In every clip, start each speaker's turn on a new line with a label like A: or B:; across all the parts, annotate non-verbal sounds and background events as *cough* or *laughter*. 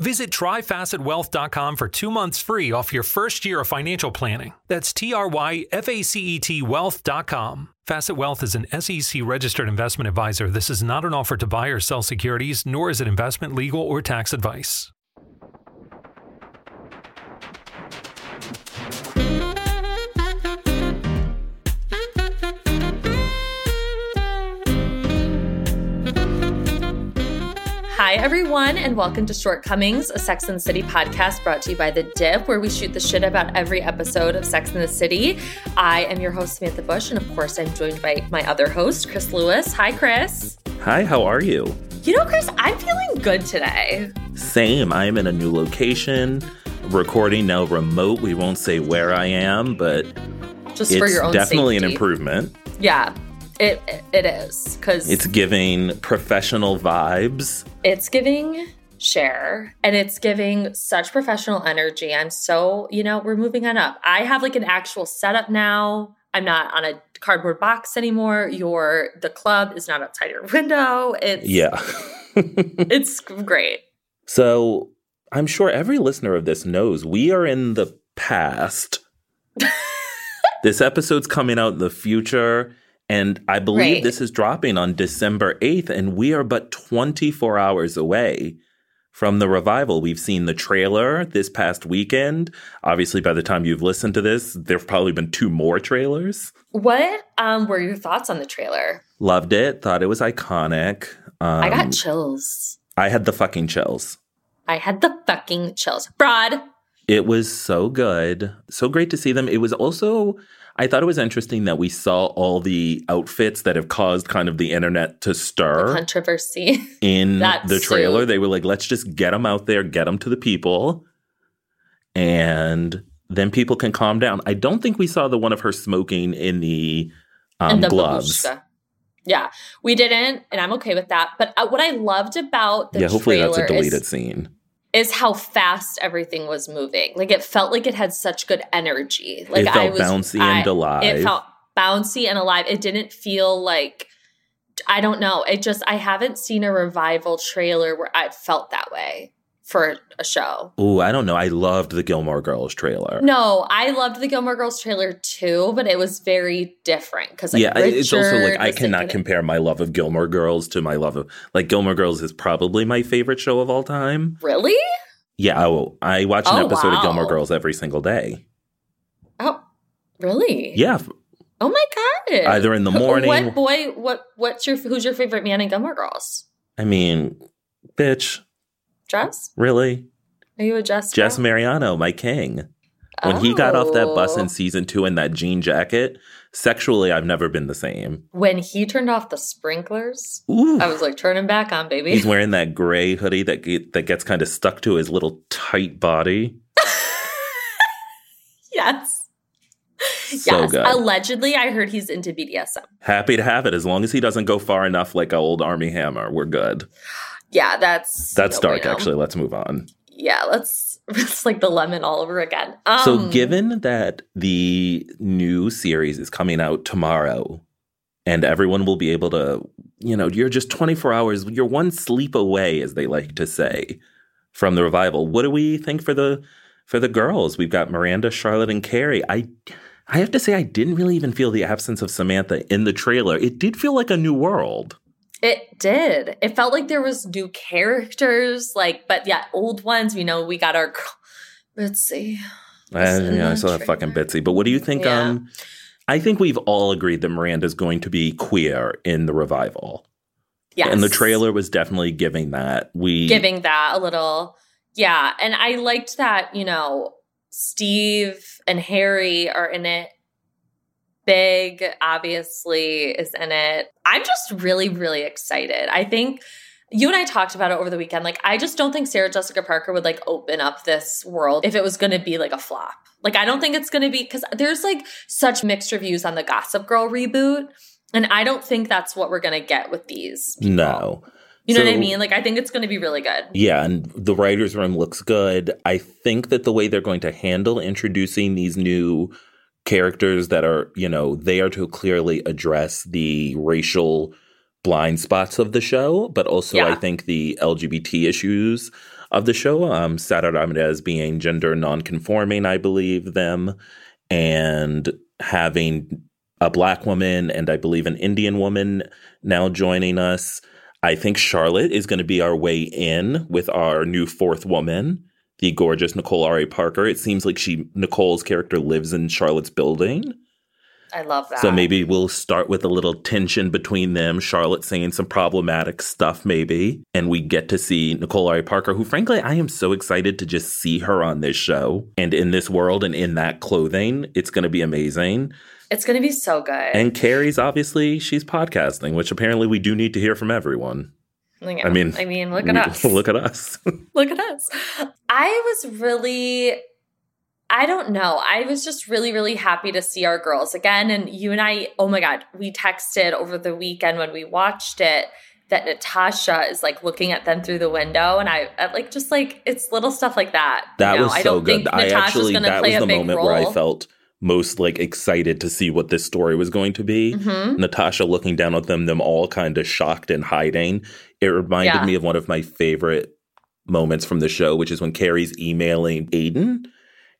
A: Visit tryfacetwealth.com for two months free off your first year of financial planning. That's T R Y F A C E T wealth.com. Facet Wealth is an SEC registered investment advisor. This is not an offer to buy or sell securities, nor is it investment, legal, or tax advice.
B: Hi, everyone, and welcome to Shortcomings, a Sex and the City podcast brought to you by The Dipp, where we shoot the shit about every episode of Sex and the City. I am your host, Samantha Bush, and of course, I'm joined by my other host, Chris Lewis. Hi, Chris.
C: Hi, how are you?
B: You know, Chris, I'm feeling good today.
C: Same. I am in a new location, recording now remote. We won't say where I am, but
B: Just
C: it's
B: for your own
C: definitely
B: safety.
C: an improvement.
B: Yeah, it it is because
C: It's giving professional vibes.
B: it's giving share and it's giving such professional energy. I'm so, you know, we're moving on up. I have like an actual setup now. I'm not on a cardboard box anymore. Your the club is not outside your window. It's
C: Yeah. *laughs*
B: it's great.
C: so I'm sure every listener of this knows we are in the past. *laughs* this episode's coming out in the future. And I believe
B: Right.
C: this is dropping on December 8th, and we are but 24 hours away from the revival. We've seen the trailer this past weekend. Obviously, by the time you've listened to this, there have probably been two more trailers.
B: What um were your thoughts on the trailer?
C: Loved it, thought it was iconic. Um,
B: I got chills.
C: I had the fucking chills.
B: I had the fucking chills. Broad.
C: It was so good. So great to see them. It was also, I thought it was interesting that we saw all the outfits that have caused kind of the internet to
B: The
C: stir
B: controversy. *laughs*
C: in the trailer. They were like, let's just get them out there, get them to the people, and then people can calm down. I don't think we saw the one of her smoking in the, um,
B: and the
C: gloves.
B: babushka. Yeah, we didn't, and I'm okay with that. But uh, what I loved about the
C: yeah, hopefully that's a
B: trailer is-
C: deleted scene.
B: Is how fast everything was moving. Like it felt like it had such good energy. Like
C: it felt
B: I was
C: bouncy
B: I-
C: and alive.
B: It felt bouncy and alive. It didn't feel like I don't know. It just I haven't seen a revival trailer where I felt that way for a show.
C: Ooh, I don't know. I loved the Gilmore Girls trailer.
B: No, I loved the Gilmore Girls trailer too, but it was very different because like,
C: yeah, I- it's also like I cannot compare my love of Gilmore Girls to my love of like Gilmore Girls is probably my favorite show of all time.
B: Really?
C: Yeah, oh, I watch an
B: Oh,
C: episode of Gilmore. Girls every single day.
B: Oh, really?
C: Yeah,
B: Oh my god!
C: Either in the *laughs* morning-
B: What boy? What? What's your? Who's your favorite man in Gilmore Girls?
C: I mean, bitch,
B: Jess?
C: really?
B: Are you a Jess?
C: Jess? Mariano, my king. When he got off that bus
B: Oh.
C: in season two in that jean jacket, sexually, I've never been the same.
B: when he turned off the sprinklers,
C: Ooh.
B: I was like, turn him back on, baby.
C: He's wearing that gray hoodie that get, that gets kind of stuck to his little tight body. *laughs*
B: yes.
C: So
B: yes.
C: good.
B: Allegedly, I heard he's into BDSM.
C: Happy to have it as long as he doesn't go far enough like a old Armie Hammer. We're good.
B: Yeah, that's
C: That's
B: no
C: dark.
B: bueno.
C: Actually, let's move on.
B: Yeah, let's. *laughs* It's like the lemon all over again. Um,
C: so, given that the new series is coming out tomorrow, and everyone will be able to, you know, you're just 24 hours, you're one sleep away, as they like to say, from the revival. What do we think for the for the girls? We've got Miranda, Charlotte, and Carrie. I I have to say, I didn't really even feel the absence of Samantha in the trailer. It did feel like a new world.
B: It did. It felt like there was new characters, like, but yeah, old ones. We know we got our. girl- Let's see.
C: I, know, I saw that fucking. Bitsy. But what do you think?
B: Yeah.
C: Um, I think we've all agreed that Miranda's going to be queer in the revival.
B: Yes.
C: And the trailer was definitely giving that. We
B: giving that a little. Yeah. And I liked that, you know, Steve and Harry are in it. Big, obviously, is in it. I'm just really, really excited. I think you and I talked about it over the weekend. Like, I just don't think Sarah Jessica Parker would like open up this world if it was going to be like a flop. Like, I don't think it's going to be because there's like such mixed reviews on the Gossip Girl reboot. And I don't think that's what we're going to get with these. People.
C: No.
B: You know so, what I mean? Like, I think it's going to be really good.
C: Yeah. And the writer's room looks good. I think that the way they're going to handle introducing these new characters that are, you know, they are to clearly address the racial blind spots of the show, but also yeah. I think the LGBT issues of the show. Um, Sara Ramirez being gender nonconforming, I believe them, and having a black woman and I believe an Indian woman now joining us. I think Charlotte is going to be our way in with our new fourth woman, the gorgeous Nicole Ari Parker. It seems like she Nicole's character lives in Charlotte's building.
B: I love that.
C: So maybe we'll start with a little tension between them. Charlotte saying some problematic stuff, maybe. And we get to see Nicole Ari Parker, who, frankly, I am so excited to just see her on this show and in this world and in that clothing. It's going to be amazing.
B: It's going to be so good.
C: And Carrie's obviously, she's podcasting, which apparently we do need to hear from everyone.
B: Yeah. I mean, I mean, look at us. *laughs*
C: Look at us. *laughs*
B: look at us. I was really I don't know. I was just really, really happy to see our girls again. And you and I, oh my God, we texted over the weekend when we watched it that Natasha is like looking at them through the window. And I, I like just like it's little stuff like that.
C: That
B: you know,
C: was so
B: I don't
C: good.
B: think Natasha's I actually, that was the moment role.
C: where I felt most like excited to see what this story was going to be. Mm-hmm. Natasha looking down at them, them all kind of shocked and hiding. It reminded yeah. me of one of my favorite moments from the show, which is when Carrie's emailing Aiden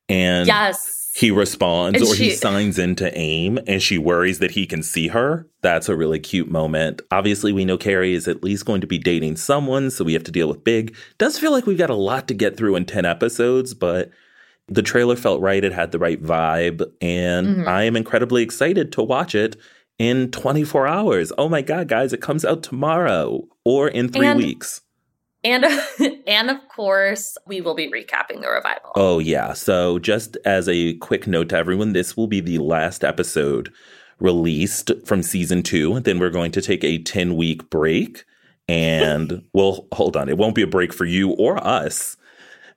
C: and
B: yes.
C: he responds and or she, he signs into AIM and she worries that he can see her. That's a really cute moment. Obviously, we know Carrie is at least going to be dating someone, so we have to deal with Big. Does feel like we've got a lot to get through in 10 episodes, but the trailer felt right. It had the right vibe, and mm-hmm. I am incredibly excited to watch it in 24 hours. Oh my God, guys, it comes out tomorrow or in three and- weeks.
B: And *laughs* and of course, we will be recapping the revival.
C: Oh yeah. So just as a quick note to everyone, this will be the last episode released from season 2. Then we're going to take a 10-week break and *laughs* we'll hold on. It won't be a break for you or us.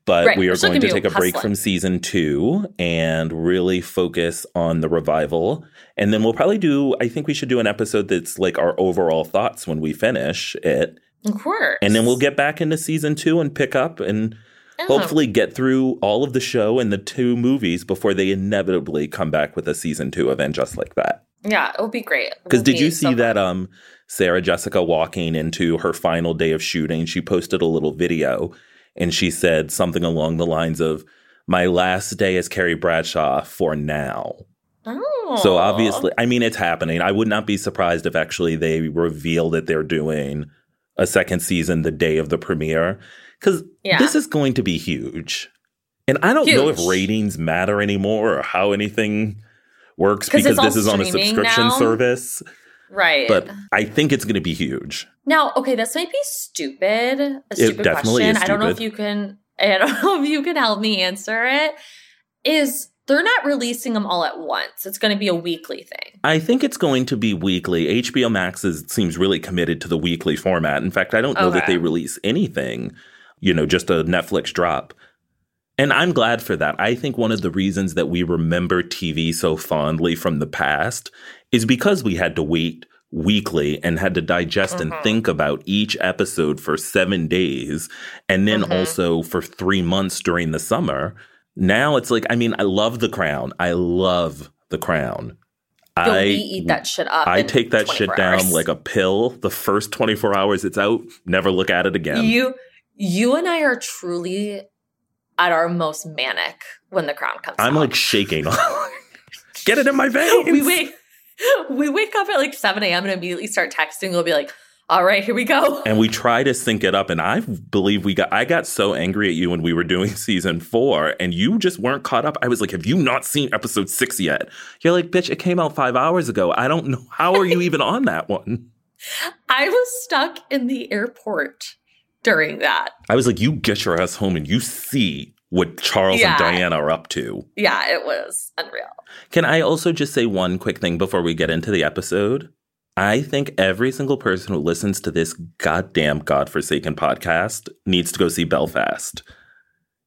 C: But right. we are going to take a break from season two and really focus on the revival. And then we'll probably do, I think we should do an episode that's like our overall thoughts when we finish it
B: of course.
C: And then we'll get back into season two and pick up and oh. hopefully get through all of the show and the two movies before they inevitably come back with a season two event just like that.
B: Yeah, it'll be great.
C: Because did you see so that um Sarah Jessica walking into her final day of shooting? She posted a little video and she said something along the lines of my last day as Carrie Bradshaw for now.
B: Oh.
C: So obviously, I mean, it's happening. I would not be surprised if actually they reveal that they're doing a second season the day of the premiere because yeah. this is going to be huge. And I don't huge. know if ratings matter anymore or how anything works because this is on a subscription now. service.
B: Right.
C: But I think it's going to be huge.
B: Now, okay, this might be stupid. A stupid question. I don't know if you can *laughs* I don't know if you can help me answer it. Is they're not releasing them all at once. It's going to be a weekly thing.
C: I think it's going to be weekly. HBO Max is, seems really committed to the weekly format. In fact, I don't know okay. that they release anything, you know, just a Netflix drop. And I'm glad for that. I think one of the reasons that we remember TV so fondly from the past is because we had to wait weekly and had to digest mm-hmm. and think about each episode for seven days and then mm-hmm. also for three months during the summer now it's like, I mean, I love the crown. I love the crown.
B: Yo, I eat that shit up.
C: I take that shit hours. down like a pill. The first 24 hours it's out, never look at it again.
B: You you and I are truly at our most manic when the crown comes
C: I'm
B: out.
C: like shaking. *laughs* Get it in my *laughs* veins.
B: We wake we wake up at like 7 a.m. and immediately start texting. We'll be like, all right, here we go.
C: And we try to sync it up. And I believe we got, I got so angry at you when we were doing *laughs* season four and you just weren't caught up. I was like, have you not seen episode six yet? You're like, bitch, it came out five hours ago. I don't know. How are you even on that one?
B: I was stuck in the airport during that.
C: I was like, you get your ass home and you see what Charles
B: Yeah.
C: and Diana are up to.
B: Yeah, it was unreal.
C: Can I also just say one quick thing before we get into the episode? I think every single person who listens to this goddamn godforsaken podcast needs to go see Belfast.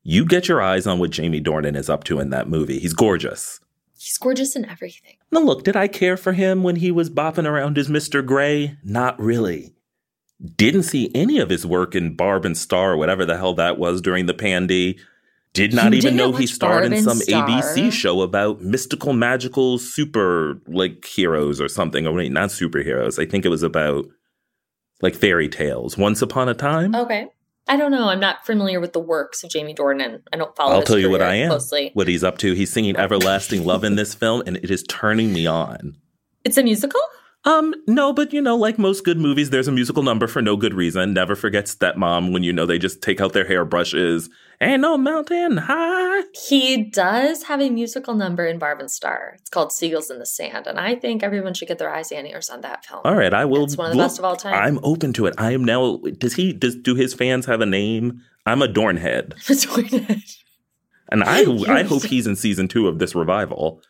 C: You get your eyes on what Jamie Dornan is up to in that movie. He's gorgeous.
B: He's gorgeous in everything.
C: Now, look, did I care for him when he was bopping around as Mr. Grey? Not really. Didn't see any of his work in Barb and Star, or whatever the hell that was during the pandy. Did not
B: You
C: even know he starred in some
B: Star?
C: ABC show about mystical, magical super like heroes or something. Oh, wait, not superheroes. I think it was about like fairy tales. Once upon a time.
B: Okay. I don't know. I'm not familiar with the works of Jamie Dornan. I don't follow
C: I'll tell you what I am.
B: closely.
C: What he's up to. He's singing Everlasting Love in this film, and it is turning me on.
B: It's a musical?
C: Um, no, but you know, like most good movies, there's a musical number for no good reason. Never forget Stepmom when you know they just take out their hairbrushes. Ain't no mountain high.
B: He does have a musical number in Barb and Star. It's called Seagulls in the Sand, and I think everyone should get their eyes and ears on that film.
C: All right, I will.
B: It's one of the
C: look,
B: best of all time.
C: I'm open to it. I am now. Does he? Does do his fans have a name? I'm a Dornhead, *laughs* and I *laughs* I hope he's in season two of this revival.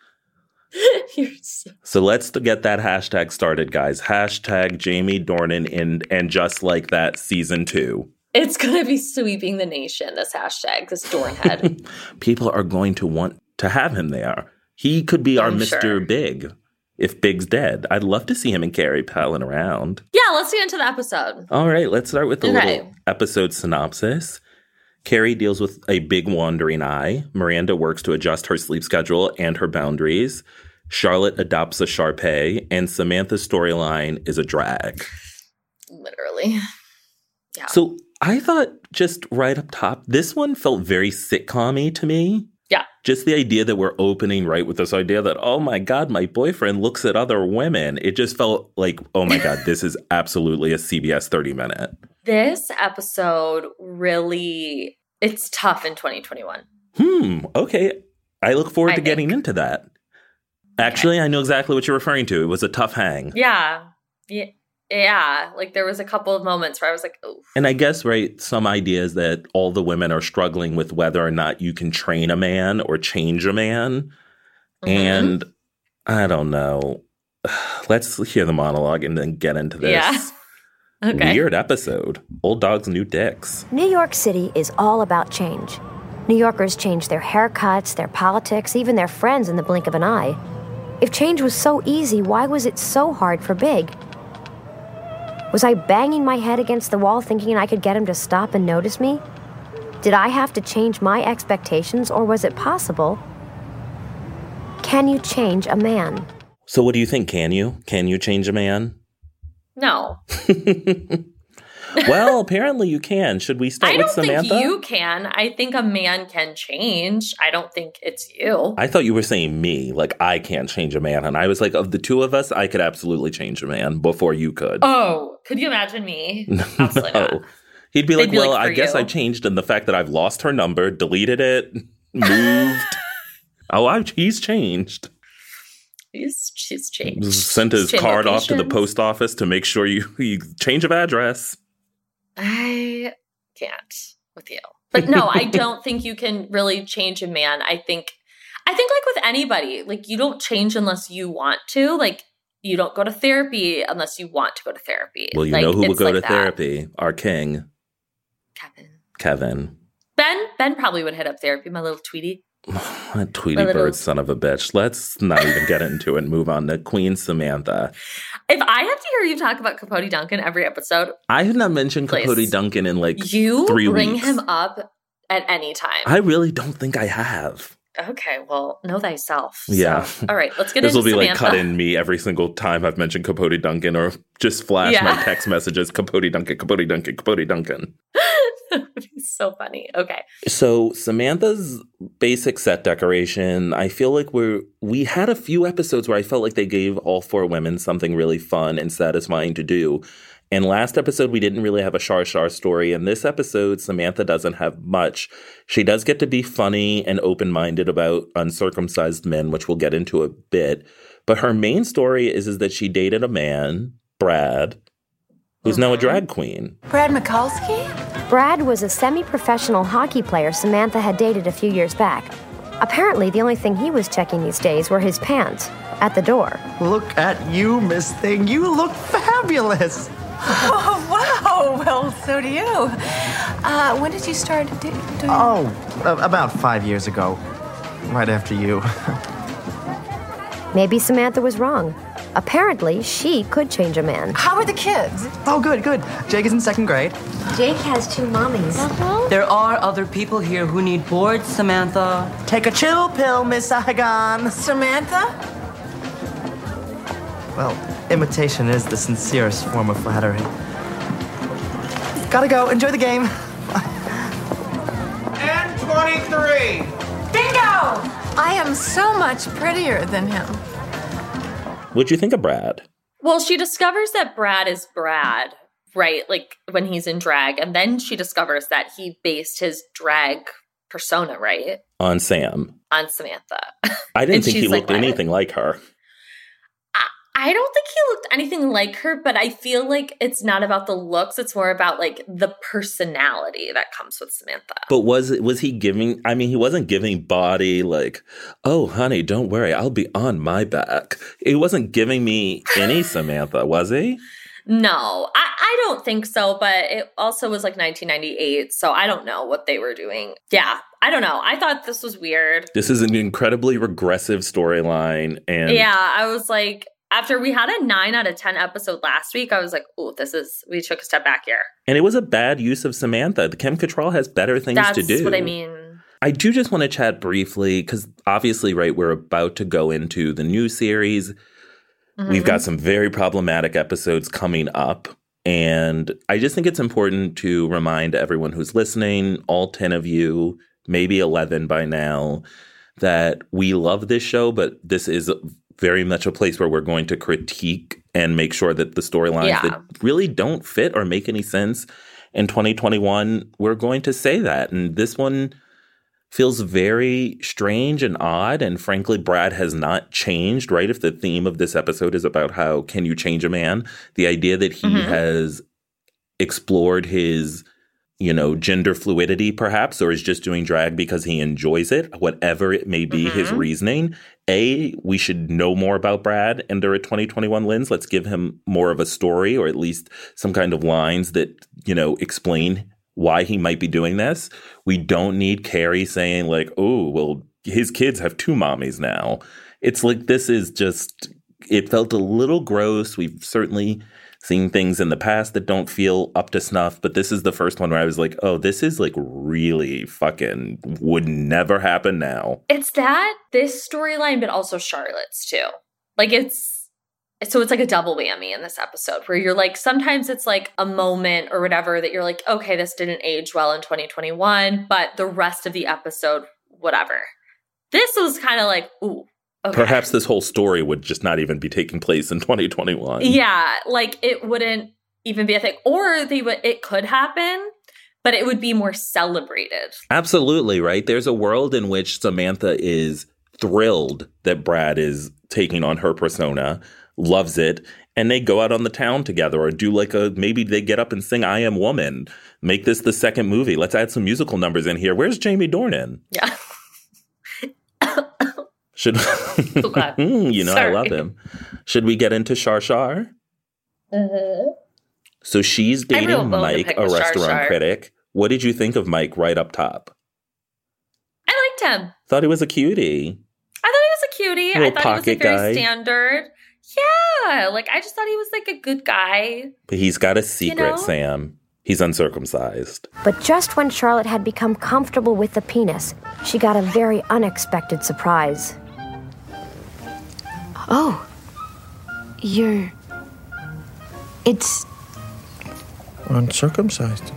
C: *laughs*
B: So-
C: So let's get that hashtag started, guys. Hashtag Jamie Dornan and and just like that season two.
B: It's gonna be sweeping the nation. This hashtag, this Dornhead. *laughs*
C: People are going to want to have him there. He could be our Mr.
B: sure.
C: Big if Big's dead. I'd love to see him and Carrie palling around.
B: yeah, let's get into the episode.
C: All right, let's start with the
B: Okay.
C: little episode synopsis. Carrie deals with a big wandering eye. Miranda works to adjust her sleep schedule and her boundaries. Charlotte adopts a Shar Pei, and Samantha's storyline is a drag.
B: Literally. Yeah.
C: So I thought just right up top, this one felt very sitcom to me.
B: Yeah.
C: Just the idea that we're opening right with this idea that, oh my God, my boyfriend looks at other women. It just felt like, oh my God, *laughs* this is absolutely a CBS 30 minute.
B: This episode really it's tough in 2021.
C: Hmm. Okay. I look forward
B: I
C: to getting into that. Actually, I know exactly what you're referring to. It was a tough hang.
B: Yeah. Yeah. Yeah. Like there was a couple of moments where I was like, oh,
C: And I guess, right, some ideas that all the women are struggling with whether or not you can train a man or change a man.
B: Mm-hmm.
C: And I don't know. *sighs* Let's hear the monologue and then get into this
B: Yeah. *laughs* okay.
C: weird episode. Old dogs, new dicks.
D: New York City is all about change. New Yorkers change their haircuts, their politics, even their friends in the blink of an eye. If change was so easy, why was it so hard for Big? Was I banging my head against the wall thinking I could get him to stop and notice me? Did I have to change my expectations, or was it possible? Can you change a man?
C: So, what do you think? Can you? Can you change a man?
B: No. *laughs*
C: well, apparently you can. Should we start
B: I
C: with
B: don't
C: Samantha?
B: think you can. I think a man can change. I don't think it's you.
C: I thought you were saying me, like I can't change a man. And I was like, of the two of us, I could absolutely change a man before you could.
B: oh, could you imagine me? *laughs*
C: No. He'd be
B: They'd
C: like,
B: be
C: well,
B: like,
C: I guess
B: you."
C: I changed in the fact that I've lost her number, deleted it, *laughs* moved. oh, I, he's changed.
B: He's she's changed.
C: Sent his card off to the post office to make sure you, you change of address.
B: I can't with you. But no, I *laughs* don't think you can really change a man. I think I think like with anybody, like you don't change unless you want to. Like you don't go to therapy unless you want to go to therapy.
C: Well, you
B: Like,
C: know who will go
B: like
C: to
B: that.
C: therapy? Our king,
B: Kevin.
C: Kevin.
B: Ben Ben probably would hit up therapy, my little Tweety. *laughs*
C: That Tweety
B: little-
C: Bird son of a bitch. Let's not even get into it and move on to Queen Samantha.
B: If I have to hear you talk about Capote Duncan every episode,
C: I have not mentioned
B: Please.
C: Capote Duncan in like
B: you
C: three
B: bring
C: weeks.
B: him up at any time.
C: I really don't think I have.
B: okay, well, know thyself. So,
C: Yeah.
B: all right, let's get into
C: This will be like cut in me every single time I've mentioned Capote Duncan or just flash
B: Yeah.
C: my text messages Capote Duncan, Capote Duncan, Capote Duncan. *laughs*
B: So funny. Okay.
C: So Samantha's basic set decoration, I feel like we're we had a few episodes where I felt like they gave all four women something really fun and satisfying to do. And last episode we didn't really have a Shar Shar story. And this episode, Samantha doesn't have much. She does get to be funny and open-minded about uncircumcised men, which we'll get into a bit. But her main story is, is that she dated a man, Brad, who's now a drag queen.
E: Brad Mikulski?
D: Brad was a semi professional hockey player Samantha had dated a few years back. Apparently, the only thing he was checking these days were his pants at the door.
F: Look at you, Miss Thing. You look fabulous. *laughs*
E: Oh, wow. Well, so do you. Uh, when did you start do- doing
F: Oh, about five years ago. Right after you. *laughs*
D: Maybe Samantha was wrong. Apparently, she could change a man.
E: How are the kids?
F: oh, good, good. Jake is in second grade.
D: Jake has two mommies. Uh-huh.
G: There are other people here who need boards, Samantha.
F: Take a chill pill, Miss Saigon.
E: Samantha?
F: Well, imitation is the sincerest form of flattery. Gotta go. Enjoy the game.
H: And 23.
E: Bingo! I am so much prettier than him.
C: What'd you think of Brad?
B: Well, she discovers that Brad is Brad, right? Like when he's in drag. And then she discovers that he based his drag persona, right?
C: On Sam.
B: On Samantha.
C: I didn't think he
B: she's like,
C: looked
B: "What?"
C: anything like her.
B: I don't think he looked anything like her, but I feel like it's not about the looks. It's more about like the personality that comes with Samantha.
C: But was was he giving I mean he wasn't giving body like, "Oh, honey, don't worry, I'll be on my back." He wasn't giving me any *laughs* Samantha, was he?
B: No, I, I don't think so, but it also was like 1998, so I don't know what they were doing. Yeah, I don't know. I thought this was weird.
C: This is an incredibly regressive storyline and
B: Yeah, I was like, after we had a nine out of 10 episode last week, I was like, oh, this is, we took a step back here.
C: and it was a bad use of Samantha. The Kim Cattrall has better things
B: That's
C: to do.
B: That's what I mean.
C: I do just want to chat briefly because obviously, right, we're about to go into the new series. We've got mm-hmm. some very problematic episodes coming up. And I just think it's important to remind everyone who's listening, all 10 of you, maybe 11 by now, that we love this show, but this is very much a place where we're going to critique and make sure that the storylines
B: Yeah.
C: that really don't fit or make any sense in 2021, we're going to say that. And this one feels very strange and odd. And frankly, Brad has not changed, right? If the theme of this episode is about how can you change a man, the idea that he
B: Mhm.
C: has explored his you know, gender fluidity perhaps, or is just doing drag because he enjoys it, whatever it may be, his
B: Mhm.
C: reasoning. A, we should know more about Brad under a 2021 lens. Let's give him more of a story or at least some kind of lines that, you know, explain why he might be doing this. We don't need Carrie saying, like, oh, well, his kids have two mommies now. It's like this is just, it felt a little gross. We've certainly seen things in the past that don't feel up to snuff, but this is the first one where I was like, oh, this is like really fucking would never happen now.
B: It's that, this storyline, but also Charlotte's too. Like it's, so it's like a double whammy in this episode where you're like, sometimes it's like a moment or whatever that you're like, okay, this didn't age well in 2021, but the rest of the episode, whatever. This was kind of like, ooh, okay.
C: Perhaps this whole story would just not even be taking place in 2021.
B: Yeah, like it wouldn't even be a thing. Or they would it could happen, but it would be more celebrated.
C: Absolutely, right? There's a world in which Samantha is thrilled that Brad is taking on her persona, loves it, and they go out on the town together or do like a maybe they get up and sing I Am Woman. Make this the second movie. Let's add some musical numbers in here. Where's Jamie Dornan?
B: Yeah. *laughs*
C: Should *laughs*
B: God.
C: Hmm, you know I love him. Should we get into Shar Shar? Mm-hmm. So she's dating
B: real bone to
C: Mike, a
B: with Shar
C: restaurant
B: Shar.
C: critic. What did you think of Mike right up top?
B: I liked him.
C: Thought he was a cutie.
B: I thought he was a cutie. I
C: Little
B: thought he was
C: pocket
B: like very
C: guy.
B: standard. Yeah, like I just thought he was like a good guy.
C: But he's got a secret,
B: know?
C: Sam. He's uncircumcised.
D: But just when Charlotte had become comfortable with the penis, she got a very unexpected surprise.
I: Oh. You're. It's.
F: Uncircumcised.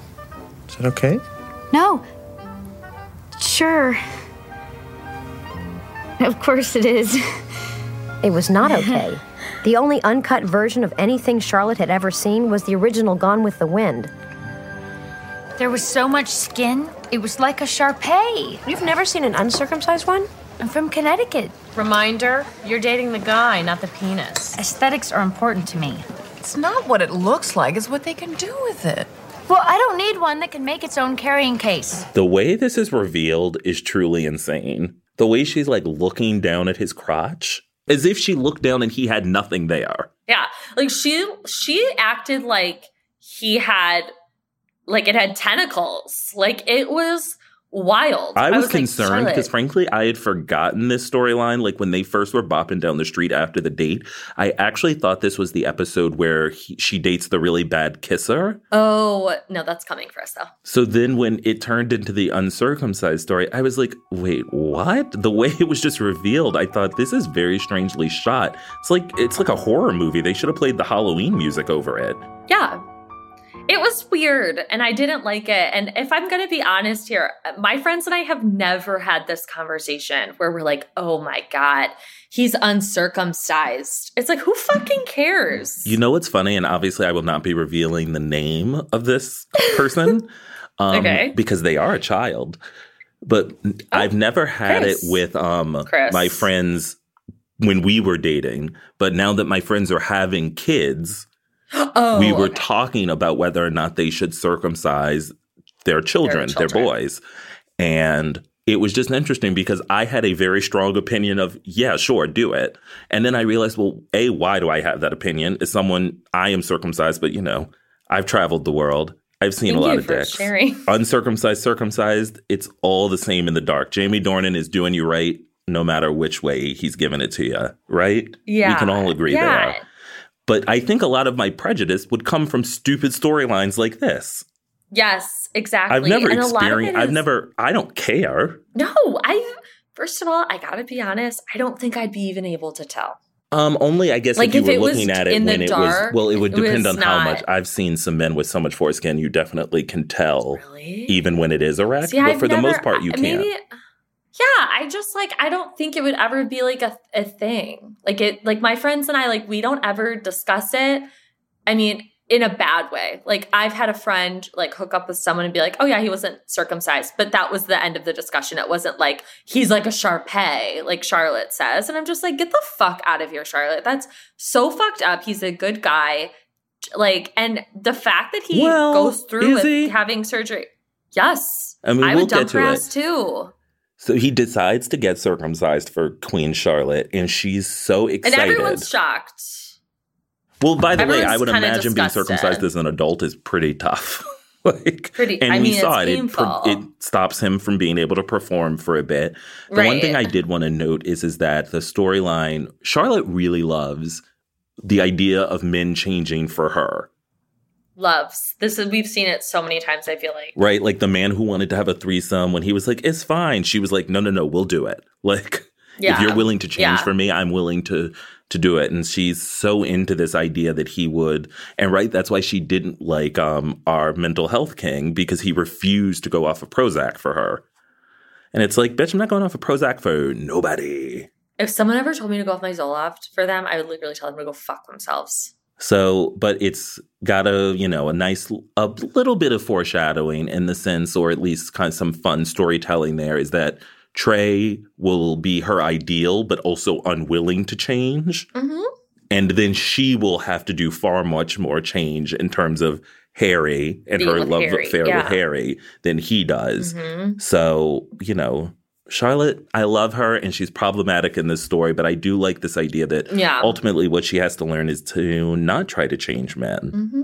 F: Is that okay?
I: No. Sure. Of course it is.
D: It was not *laughs* okay. the only uncut version of anything Charlotte had ever seen was the original Gone with the Wind.
J: There was so much skin, it was like a Shar Pei.
D: You've never seen an uncircumcised one?
J: I'm from Connecticut.
K: Reminder you're dating the guy, not the penis.
J: Aesthetics are important to me.
E: It's not what it looks like, it's what they can do with it.
J: Well, I don't need one that can make its own carrying case.
C: The way this is revealed is truly insane. The way she's like looking down at his crotch, as if she looked down and he had nothing there.
B: Yeah. Like she she acted like he had like it had tentacles. Like it was wild.
C: I was,
B: like,
C: concerned because,
B: Charlotte,
C: frankly, I had forgotten this storyline. Like when they first were bopping down the street after the date, I actually thought this was the episode where he, she dates the really bad kisser.
B: Oh no, that's coming for us though.
C: So then when it turned into the uncircumcised story, I was like, wait, what? The way it was just revealed, I thought this is very strangely shot. It's like it's like a horror movie. They should have played the Halloween music over it.
B: Yeah. It was weird and I didn't like it. And if I'm going to be honest here, my friends and I have never had this conversation where we're like, oh my God, he's uncircumcised. It's like, who fucking cares?
C: You know what's funny? And obviously, I will not be revealing the name of this person *laughs* um,
B: Okay.
C: because they are a child. But I've never had
B: Chris.
C: it with um, my friends when we were dating. But now that my friends are having kids,
B: oh,
C: we were
B: okay.
C: talking about whether or not they should circumcise their children, their,
B: children.
C: boys. And it was just interesting because I had a very strong opinion of, yeah, sure, do it. And then I realized, well, A, why do I have that opinion? As someone, I am circumcised, but you know, I've traveled the world. I've seen
B: Thank
C: a lot of dicks.
B: sharing. *laughs*
C: Uncircumcised, circumcised, it's all the same in the dark. Jamie Dornan is doing you right no matter which way he's giving it to you, right?
B: Yeah.
C: We can all agree
B: yeah.
C: there. But I think a lot of my prejudice would come from stupid storylines like this.
B: Yes, exactly.
C: I've never
B: And a lot of
C: experienced,
B: it
C: I've
B: is-
C: never, I don't care.
B: No, I, first of all, I gotta be honest, I don't think I'd be even able to tell.
C: Um, only I guess
B: Like,
C: if you
B: if
C: were
B: it
C: looking at it
B: in the
C: when it
B: dark,
C: was, well, it would depend
B: was
C: on how much. I've seen some men with so much foreskin, you definitely can tell,
B: Really?
C: even when it is erect.
B: See,
C: but
B: I've
C: for the most part, you
B: I-
C: can't.
B: Maybe, yeah, I just like I don't think it would ever be like a a thing. Like it, like my friends and I, like we don't ever discuss it. I mean, in a bad way. Like I've had a friend like hook up with someone and be like, "Oh yeah, he wasn't circumcised," but that was the end of the discussion. It wasn't like he's like a Shar Pei, like Charlotte says, and I'm just like, get the fuck out of here, Charlotte. That's so fucked up. He's a good guy. Like, and the fact that he
C: Well,
B: goes through with
C: he?
B: having surgery. Yes.
C: I mean,
B: I
C: we'll
B: would dump
C: get to
B: her
C: it.
B: ass too.
C: So he decides to get circumcised for Queen Charlotte, and she's so excited.
B: And everyone's shocked.
C: well, by the way, I would imagine being circumcised as an adult is pretty tough. *laughs* like,
B: Pretty-
C: and
B: I
C: we
B: mean,
C: saw it. It, it stops him from being able to perform for a bit. The one thing I did want to note is is that the storyline Charlotte really loves the idea of men changing for her.
B: Loves. This is we've seen it so many times, I feel like.
C: Right? Like the man who wanted to have a threesome when he was like, it's fine. She was like, no, no, no, we'll do it. *laughs* Like,
B: Yeah.
C: if you're willing to change
B: Yeah.
C: for me, I'm willing to to do it. And she's so into this idea that he would and right, that's why she didn't like um our mental health king because he refused to go off of Prozac for her. And it's like, bitch, I'm not going off of Prozac for nobody.
B: If someone ever told me to go off my Zoloft for them, I would literally tell them to go fuck themselves.
C: So, but it's got a, you know, a nice, a little bit of foreshadowing in the sense, or at least kind of some fun storytelling there is that Trey will be her ideal, but also unwilling to change.
B: Mm-hmm.
C: And then she will have to do far much more change in terms of Harry and
B: Being
C: her love
B: Harry,
C: affair
B: yeah.
C: with Harry than he does.
B: Mhm.
C: So, you know, Charlotte, I love her and she's problematic in this story, but I do like this idea that
B: Yeah.
C: ultimately what she has to learn is to not try to change men.
B: Mm-hmm.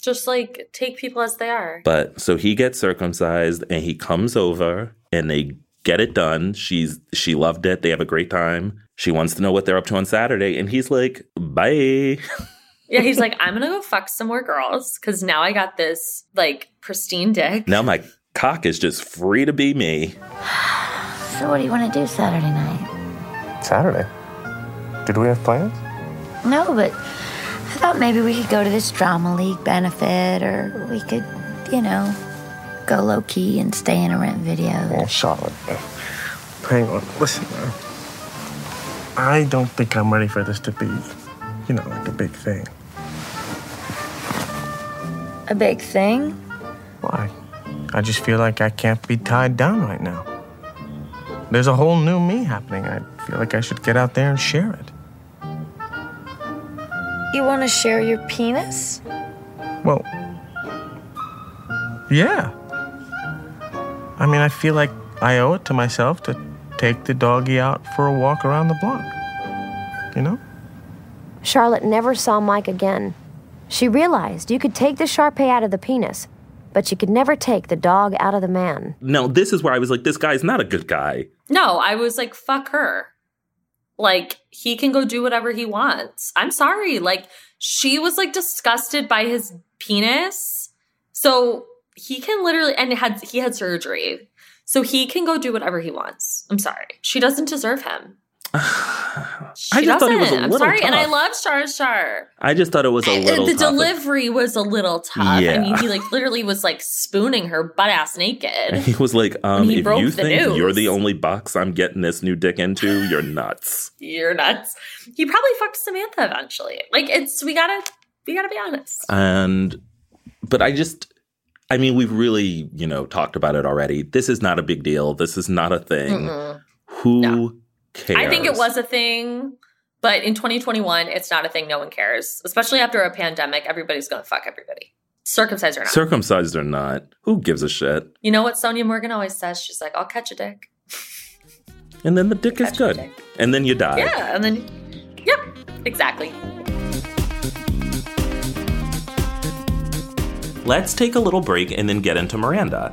B: Just like take people as they are.
C: But so he gets circumcised and he comes over and they get it done. She's she loved it. They have a great time. She wants to know what they're up to on Saturday and he's like, "Bye." *laughs*
B: Yeah, he's like, I'm gonna go fuck some more girls because now I got this like pristine dick.
C: now my cock is just free to be me. *sighs* *sighs* *sighs*
I: So, what do you want to do Saturday night?
F: Saturday. Did we have plans?
I: No, but I thought maybe we could go to this drama league benefit, or we could, you know, go low key and stay in a rent video.
F: Oh, Charlotte. Hang on. Listen, man. I don't think I'm ready for this to be, you know, like a big thing.
I: A big thing?
F: Why? I just feel like I can't be tied down right now. There's a whole new me happening. I feel like I should get out there and share it.
I: You want to share your penis?
F: Well, yeah. I mean, I feel like I owe it to myself to take the doggy out for a walk around the block. You know?
D: Charlotte never saw Mike again. She realized you could take the Shar Pei out of the penis, but you could never take the dog out of the man.
C: No, this is where I was like, this guy's not a good guy.
B: No, I was like, fuck her. Like, he can go do whatever he wants. I'm sorry. Like, she was like disgusted by his penis. So he can literally, and had he had surgery. So he can go do whatever he wants. I'm sorry. She doesn't deserve him. *sighs* She
C: I just thought it was a
B: doesn't. I'm
C: little
B: sorry. And I love Shar Shar.
C: I just thought it was a little
B: the
C: tough.
B: delivery was a little tough.
C: Yeah.
B: I mean, he like literally was like spooning her butt ass naked.
C: He was like, um, if you think
B: news.
C: you're the only box I'm getting this new dick into, you're nuts.
B: You're nuts. He probably fucked Samantha eventually. Like it's we gotta we gotta be honest.
C: And, but I just, I mean, we've really, you know, talked about it already. This is not a big deal. This is not a thing.
B: Mm-mm.
C: Who cares?
B: I think it was a thing, but in 2021, it's not a thing. No one cares, especially after a pandemic. Everybody's gonna fuck everybody, circumcised or not.
C: Circumcised or not, who gives a shit?
B: you know what Sonja Morgan always says? She's like, "I'll catch a dick."
C: And then the dick is good. And then you die.
B: Yeah, and then, yep, exactly.
C: Let's take a little break and then get into Miranda.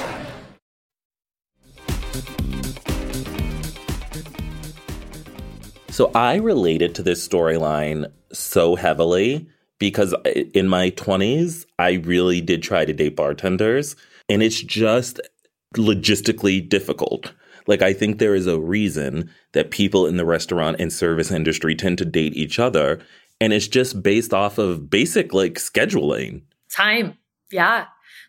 C: So I related to this storyline so heavily because in my 20s, I really did try to date bartenders, and it's just logistically difficult. Like, I think there is a reason that people in the restaurant and service industry tend to date each other, and it's just based off of basic, like, scheduling.
B: Time. Yeah.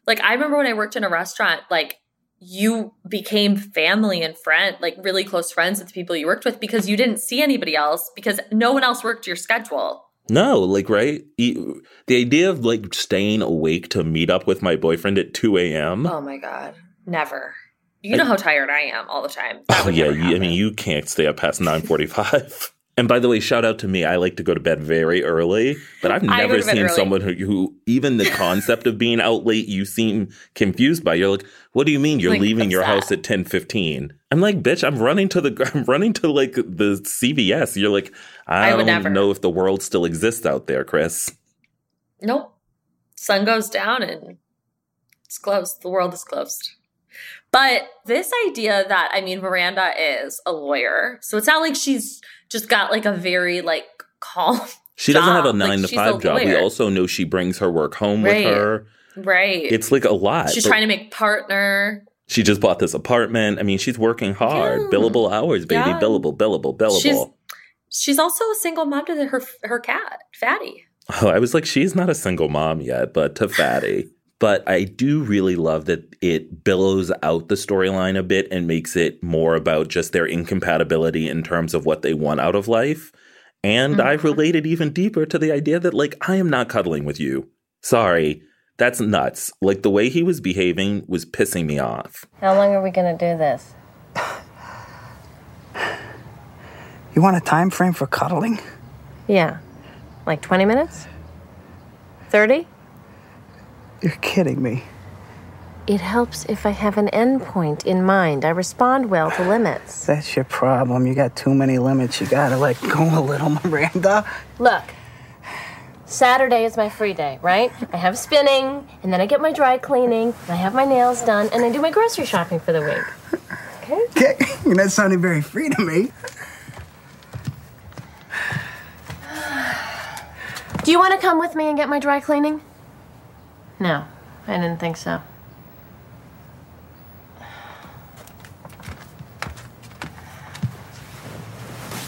B: Like I remember when I worked in a restaurant, like you became family and friend, like really close friends with the people you worked with because you didn't see anybody else because no one else worked your schedule.
C: No, like, right? The idea of, like, staying awake to meet up with my boyfriend at 2 a.m.
B: Oh my God. Never. You know how tired I am all the time.
C: Oh yeah, you, I mean you can't stay up past nine forty-five. *laughs* and by the way, shout out to me. I like to go to bed very early, but I've *laughs* never seen someone who, who even the concept of being out late you seem confused by. You're like, what do you mean you're
B: Like,
C: leaving your
B: upset.
C: house at ten fifteen? I'm like, bitch, I'm running to the *laughs* I'm running to like the CVS. You're like, I,
B: I
C: don't
B: never.
C: know if the world still exists out there, Chris.
B: Nope. Sun goes down and it's closed. The world is closed. But this idea that, I mean, Miranda is a lawyer. So it's not like she's just got like a very like calm.
C: She doesn't have a
B: job. Like,
C: nine to five job. We also know she brings her work home
B: Right.
C: with her.
B: Right.
C: It's like a lot.
B: She's trying to make partner.
C: She just bought this apartment. I mean, she's working hard.
B: Yeah.
C: Billable hours, baby.
B: Yeah.
C: Billable, billable, billable.
B: She's she's also a single mom to her her cat, Fatty.
C: oh, I was like, she's not a single mom yet, but to Fatty. But I do really love that it billows out the storyline a bit and makes it more about just their incompatibility in terms of what they want out of life. And I
B: Mm-hmm.
C: related even deeper to the idea that, like, I am not cuddling with you. Sorry. That's nuts. Like, the way he was behaving was pissing me off.
L: How long are we gonna do this?
M: You want a time frame for cuddling?
L: Yeah. Like 20 minutes? 30?
M: You're kidding me.
L: It helps if I have an endpoint in mind. I respond well to limits. *sighs*
M: That's your problem. You got too many limits. You gotta let go a little, *laughs* Miranda.
L: Look, Saturday is my free day, right? I have spinning, and then I get my dry cleaning, and I have my nails done, and I do my grocery shopping for the week.
M: Okay, *laughs* you're not sounding very free to me. *sighs*
L: Do you want to come with me and get my dry cleaning? No, I didn't think so.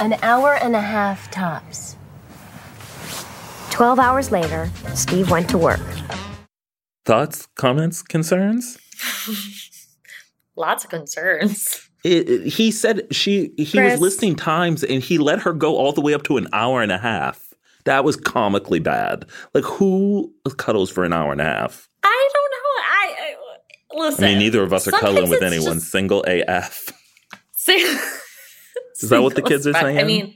L: An hour and a half tops.
D: 12 hours later, Steve went to work.
C: Thoughts, comments, concerns? *laughs*
B: Lots of concerns.
C: It, it- he said she he
B: Chris.
C: was listing times and he let her go all the way up to an hour and a half. That was comically bad. Like who cuddles for an hour and a half?
B: I don't know. I, I listen.
C: I mean, neither of us are cuddling with anyone.
B: just-
C: Single AF.
B: Say- *laughs*
C: Is that what the kids are saying?
B: I mean,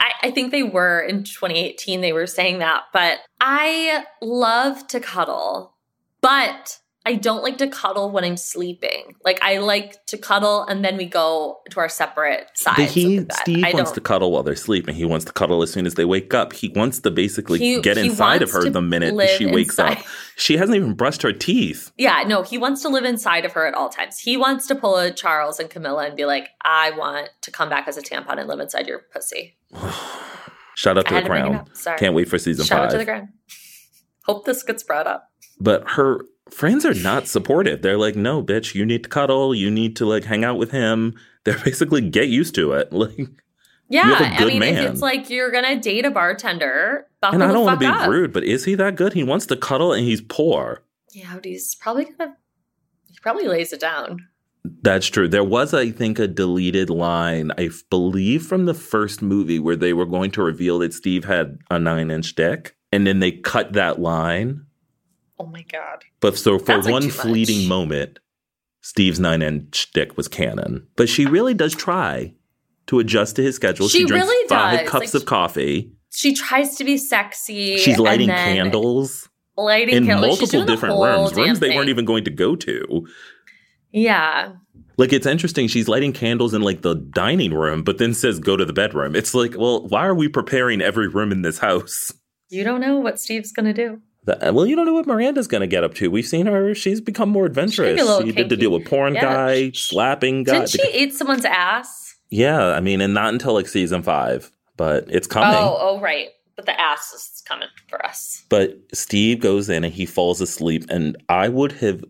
B: I, I think they were in 2018, they were saying that, but I love to cuddle, but I don't like to cuddle when I'm sleeping. Like, I like to cuddle and then we go to our separate sides.
C: But he,
B: of the bed.
C: Steve
B: I
C: wants
B: don't-
C: to cuddle while they're sleeping. He wants to cuddle as soon as they wake up. He wants to basically
B: He-
C: get
B: he
C: inside of her the minute she wakes
B: inside.
C: up. She hasn't even brushed her teeth.
B: Yeah, no, he wants to live inside of her at all times. He wants to pull a Charles and Camilla and be like, I want to come back as a tampon and live inside your pussy. *sighs*
C: Shout out to
B: had
C: the crown. Can't wait for season
B: Shout
C: five.
B: out to the ground. *laughs* Hope this gets brought up.
C: But her friends are not supportive. They're like, no, bitch, you need to cuddle. You need to like hang out with him. They're *laughs* basically get used to it. *laughs* Like,
B: Yeah, I mean,
C: man.
B: if it's like you're gonna date a bartender,
C: and I don't want to be
B: up.
C: rude, but is he that good? He wants to cuddle and he's poor.
B: Yeah, but he's probably gonna. He probably lays it down.
C: That's true. There was, I think, a deleted line, I believe, from the first movie where they were going to reveal that Steve had a nine inch dick. And then they cut that line.
B: Oh my god.
C: But so for
B: That's, like,
C: one
B: too much.
C: fleeting moment, Steve's nine inch dick was canon. But she really does try to adjust to his schedule.
B: She
C: drinks
B: really
C: five
B: does.
C: cups
B: Like,
C: of coffee.
B: She tries to be sexy.
C: She's lighting
B: and then
C: candles
B: Lighting
C: in
B: candles.
C: Multiple different rooms, rooms they
B: thing.
C: weren't even going to go to.
B: Yeah.
C: Like it's interesting. She's lighting candles in like the dining room, but then says go to the bedroom. It's like, well, why are we preparing every room in this house?
B: You don't know what Steve's gonna do.
C: The- uh, well, you don't know what Miranda's going to get up to. We've seen her; she's become more adventurous.
B: little
C: She did the deal with porn
B: Yeah.
C: guy, slapping guy.
B: Didn't she eat someone's ass?
C: Yeah, I mean, and not until like season five, but it's coming.
B: Oh, oh, right. But the ass is coming for us.
C: But Steve goes in and he falls asleep, and I would have,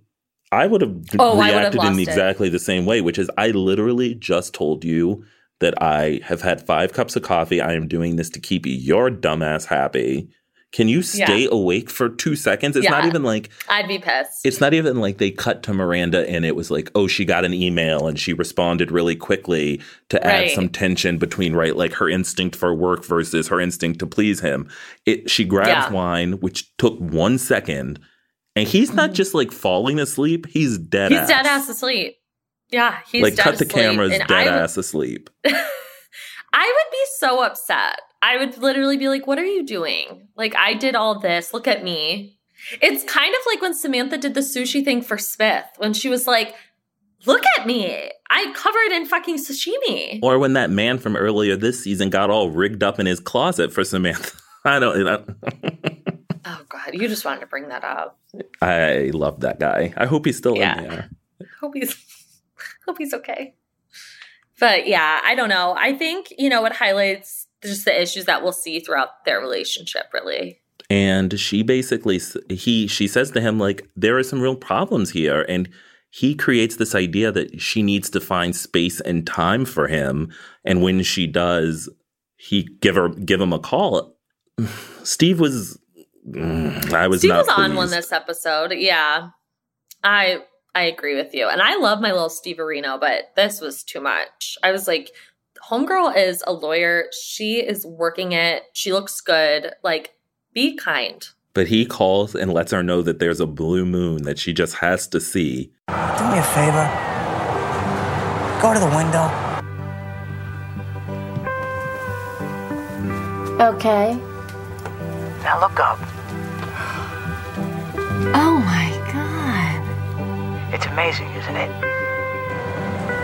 C: I would have
B: Oh, I would have
C: reacted in
B: lost it.
C: exactly the same way, which is I literally just told you that I have had five cups of coffee. I am doing this to keep your dumbass happy. Can you stay
B: Yeah.
C: awake for two seconds? It's not even like
B: I'd be pissed.
C: it's not even like they cut to Miranda and it was like, oh, she got an email and she responded really quickly to add
B: Right.
C: some tension between right, like her instinct for work versus her instinct to please him. It she grabs
B: Yeah.
C: wine, which took one second, and he's not just like falling asleep; he's dead.
B: Mm-hmm. He's
C: ass.
B: dead ass asleep. Yeah, he's
C: like cut the cameras,
B: And
C: dead
B: would-
C: ass asleep. *laughs*
B: I would be so upset. I would literally be like, "What are you doing? Like, I did all this. Look at me." It's kind of like when Samantha did the sushi thing for Smith, when she was like, "Look at me. I covered in fucking sashimi."
C: Or when that man from earlier this season got all rigged up in his closet for Samantha. *laughs* I don't. I, *laughs*
B: Oh God, you just wanted to bring that up.
C: I love that guy. I hope he's still
B: Yeah.
C: in there. *laughs*
B: Hope he's hope he's okay. But yeah, I don't know. I think you know it highlights just the issues that we'll see throughout their relationship. Really,
C: and she basically he she says to him like there are some real problems here and he creates this idea that she needs to find space and time for him and when she does he give her give him a call *sighs* steve was mm, i was
B: Steve
C: not
B: was on one this episode. Yeah, I I agree with you, and I love my little Steve Areno, but this was too much. I was like, homegirl is a lawyer. She is working it. She looks good. Like, be kind.
C: but he calls and lets her know that there's a blue moon that she just has to see
M: Do me a favor. Go to the window.
L: Okay.
M: Now look up.
J: Oh my god.
M: It's amazing, isn't it?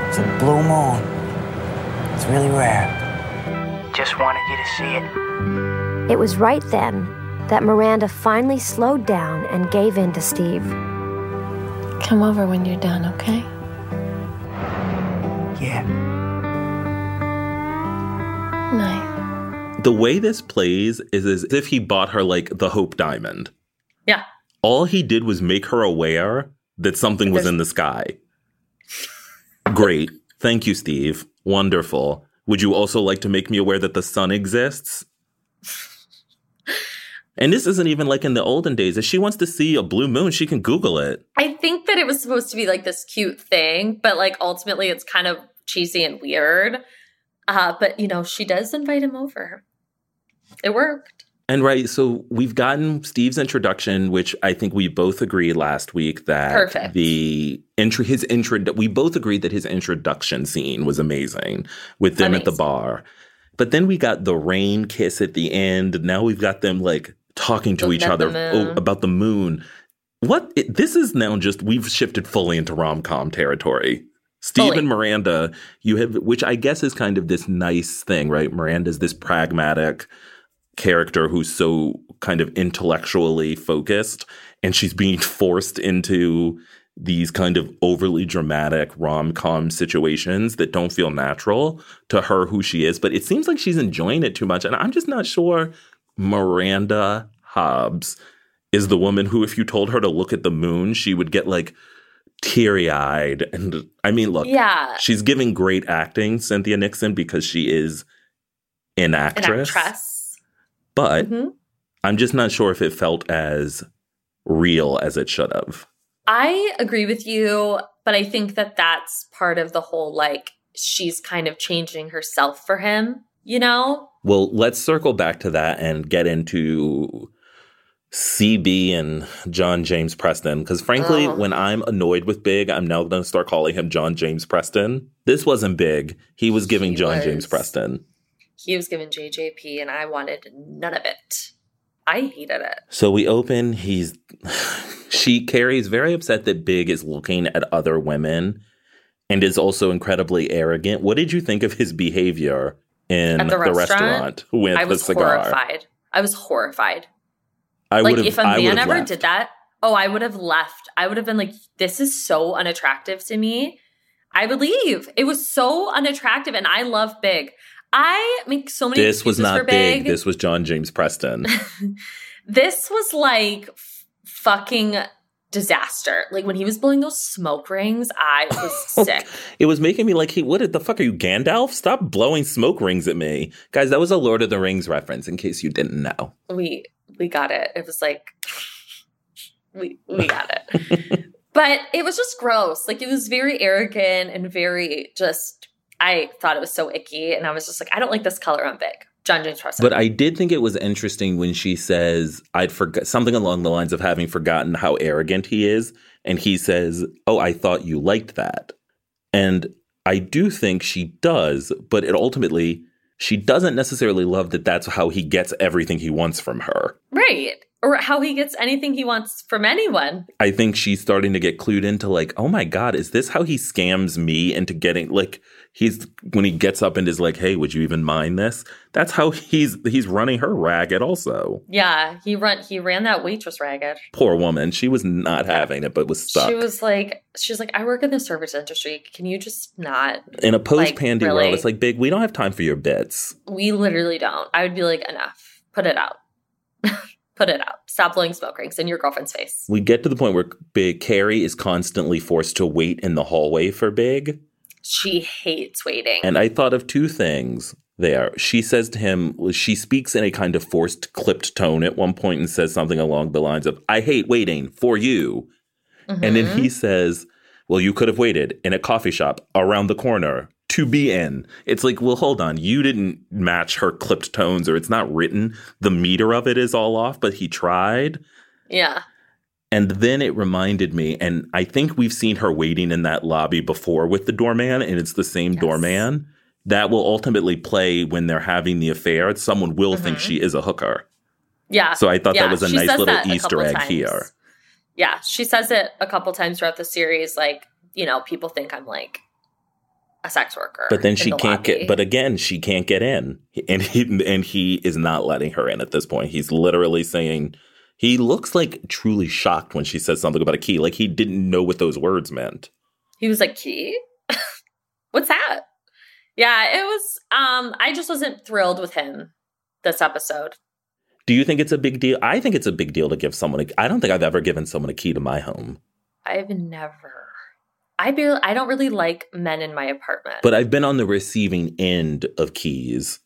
M: It's a blue moon. It's really rare. Just wanted you to see it.
D: It was right then that Miranda finally slowed down and gave in to Steve.
L: Come over when you're done, okay?
M: Yeah.
L: Nice.
C: the way this plays is as if he bought her like the hope diamond
B: Yeah.
C: all he did was make her aware that something was in the sky. Great. Thank you, Steve. Wonderful. Would you also like to make me aware that the sun exists? and this isn't even like in the olden days. If she wants to see a blue moon, she can Google it.
B: I think that it was supposed to be like this cute thing, but like ultimately it's kind of cheesy and weird. Uh, but you know, she does invite him over. It worked.
C: And right, so we've gotten Steve's introduction, which I think we both agreed last week that
B: Perfect.
C: the intro, his intro, we both agreed that his introduction scene was amazing with them at the bar. But then we got the rain kiss at the end. Now we've got them like talking to each
B: at the
C: other oh, about the moon. What it, this is now just we've shifted fully into rom com territory. Steve
B: Fully.
C: and Miranda, you have, which I guess is kind of this nice thing, right? Miranda's this pragmatic character who's so kind of intellectually focused, and she's being *laughs* forced into these kind of overly dramatic rom com situations that don't feel natural to her who she is. But it seems like she's enjoying it too much, and I'm just not sure Miranda Hobbs is the woman who, if you told her to look at the moon, she would get like teary eyed. And I mean, look,
B: Yeah.
C: she's giving great acting, Cynthia Nixon, because she is an
B: An
C: actress. But
B: Mhm.
C: I'm just not sure if it felt as real as it should have.
B: I agree with you, but I think that that's part of the whole like she's kind of changing herself for him, you know?
C: Well, let's circle back to that and get into CB and John James Preston. Because frankly,
B: Oh.
C: when I'm annoyed with Big, I'm now going to start calling him John James Preston. This wasn't Big. He was giving
B: He
C: John
B: was.
C: James Preston.
B: He was given JJP and I wanted none of it. I hated it.
C: So we open. He's *laughs* she Carrie's very upset that Big is looking at other women and is also incredibly arrogant. What did you think of his behavior in
B: At the restaurant,
C: with
B: I
C: the
B: was
C: cigar?
B: horrified. I was horrified.
C: I
B: like if a
C: I
B: man ever
C: left.
B: did that, oh, I would have left. I would have been like, this is so unattractive to me. I would leave. It was so unattractive, and I love Big. I make so many.
C: This was not big. This was John James Preston. *laughs*
B: this was like f- fucking disaster. Like when he was blowing those smoke rings, I was *laughs* oh, sick.
C: it was making me like, hey, what the fuck are you, Gandalf? Stop blowing smoke rings at me. Guys, that was a Lord of the Rings reference in case you didn't know.
B: we we got it. It was like *laughs* we we got it. but it was just gross. Like it was very arrogant and very just I thought it was so icky and I was just like I don't like this color on Big. John James Preston.
C: But I did think it was interesting when she says, I'd forgot something along the lines of having forgotten how arrogant he is. And he says, Oh, I thought you liked that. And I do think she does, but it ultimately, she doesn't necessarily love that that's how he gets everything he wants from her.
B: right. Or how he gets anything he wants from anyone.
C: I think she's starting to get clued into like, oh my God, is this how he scams me into getting like he's when he gets up and is like, hey, would you even mind this? That's how he's he's running her ragged also.
B: Yeah, he run he ran that waitress ragged.
C: Poor woman. She was not having it, but was stuck.
B: She was like, she's like, I work in the service industry. Can you just not?
C: in a post
B: like,
C: pandy
B: really?
C: world, it's like big, we don't have time for your bits.
B: We literally don't. I would be like, enough. Put it out. *laughs* Put it out. Stop blowing smoke rings in your girlfriend's face.
C: We get to the point where Big Carrie is constantly forced to wait in the hallway for Big.
B: She hates waiting.
C: And I thought of two things there. She says to him, she speaks in a kind of forced, clipped tone at one point and says something along the lines of, I hate waiting for you. And then
B: Mm-hmm.
C: he says, Well, you could have waited in a coffee shop around the corner to be in. It's like, well, hold on. You didn't match her clipped tones, or it's not written. The meter of it is all off, but he tried.
B: yeah.
C: And then it reminded me, and I think we've seen her waiting in that lobby before with the doorman, and it's the same doorman. That will ultimately play when they're having the affair. Someone will think mm-hmm. she is a hooker.
B: Yeah.
C: So I thought
B: Yeah,
C: that was a
B: she
C: nice little Easter egg
B: times.
C: here.
B: Yeah. She says it a couple times throughout the series. Like, you know, people think I'm like a sex worker.
C: But then she
B: the
C: can't
B: lobby.
C: get. But again, she can't get in, and he and he is not letting her in at this point. He's literally saying he looks like truly shocked when she says something about a key, like he didn't know what those words meant.
B: He was like, Key? *laughs* What's that? Yeah, it was um I just wasn't thrilled with him this episode.
C: Do you think it's a big deal? I think it's a big deal to give someone. A, I don't think I've ever given someone a key to my home.
B: I've never. I barely, I don't really like men in my apartment.
C: But I've been on the receiving end of keys,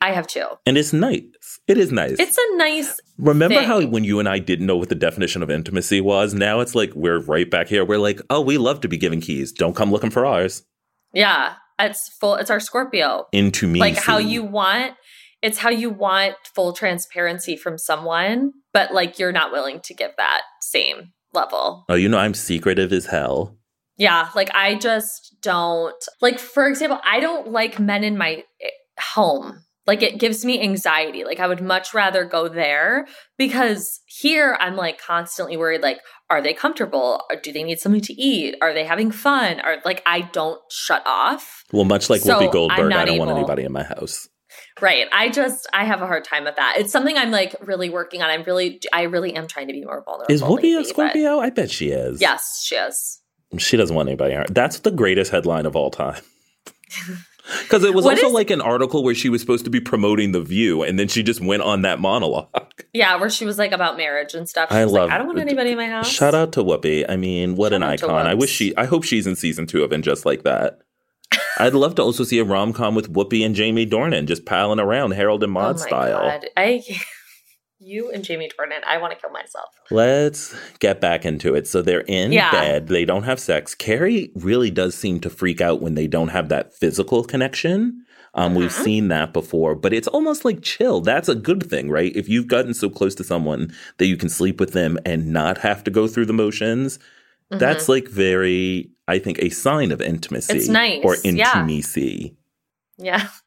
B: I have two.
C: and it's nice. It is nice.
B: It's a nice.
C: Remember
B: thing.
C: how when you and I didn't know what the definition of intimacy was? Now it's like we're right back here. We're like, oh, we love to be giving keys. Don't come looking for ours.
B: Yeah, it's full. It's our Scorpio.
C: Into me.
B: like how you want. It's how you want full transparency from someone, but like you're not willing to give that same level.
C: Oh, you know I'm secretive as hell.
B: Yeah, like I just don't like for example, I don't like men in my eh, home. Like it gives me anxiety. Like I would much rather go there because here I'm like constantly worried like are they comfortable? Or do they need something to eat? Are they having fun? Or like I don't shut off.
C: Well, much like
B: So,
C: Whoopi Goldberg, I don't want anybody in my house.
B: Right. I just I have a hard time with that. It's something I'm like really working on. I'm really I really am trying to be more vulnerable.
C: Is Whoopi
B: lately,
C: a
B: but-
C: Scorpio? I bet she is.
B: Yes, she is.
C: She doesn't want anybody. That's the greatest headline of all time. *laughs* Because it was
B: What
C: also
B: is-
C: like an article where she was supposed to be promoting The View, and then she just went on that monologue.
B: Yeah, where she was like about marriage and stuff. She
C: I
B: was
C: love-
B: like, I don't want anybody in my house.
C: Shout out to Whoopi. I mean, what an icon. I wish she. I hope she's in season two of And Just Like That. *laughs* I'd love to also see a rom com with Whoopi and Jamie Dornan just piling around Harold and
B: Oh
C: Maude
B: my
C: style.
B: God. I you and Jamie Dornan, I want to kill myself.
C: Let's get back into it. So they're in
B: Yeah.
C: bed. They don't have sex. Carrie really does seem to freak out when they don't have that physical connection. Um, We've
B: Mm-hmm.
C: seen that before, but it's almost like chill. That's a good thing, right? If you've gotten so close to someone that you can sleep with them and not have to go through the motions, that's like very, I think, a sign of intimacy
B: Mm-hmm. It's nice,
C: or
B: yeah.
C: intimacy.
B: Yeah. *laughs*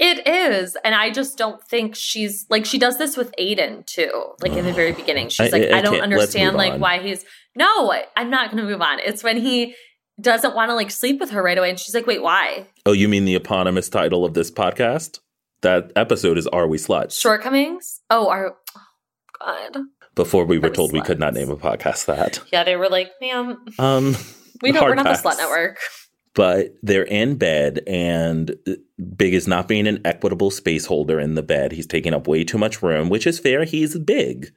B: It is. And I just don't think she's like she does this with Aidan too. Like in the very beginning. *sighs* She's
C: I-
B: like,
C: I
B: I, don't understand like
C: on.
B: why he's no, I'm not gonna move on. It's when he doesn't want to like sleep with her right away. And she's like, wait, why?
C: Oh, you mean the eponymous title of this podcast? That episode is Are We Sluts?
B: Shortcomings? Oh, our oh, God.
C: Before we were
B: Are We
C: told we could not name a podcast that.
B: Yeah, they were like, ma'am,
C: Um,
B: we don't we're not
C: pass.
B: the slut network.
C: But they're in bed, and uh, Big is not being an equitable space holder in the bed. He's taking up way too much room, which is fair. He's big.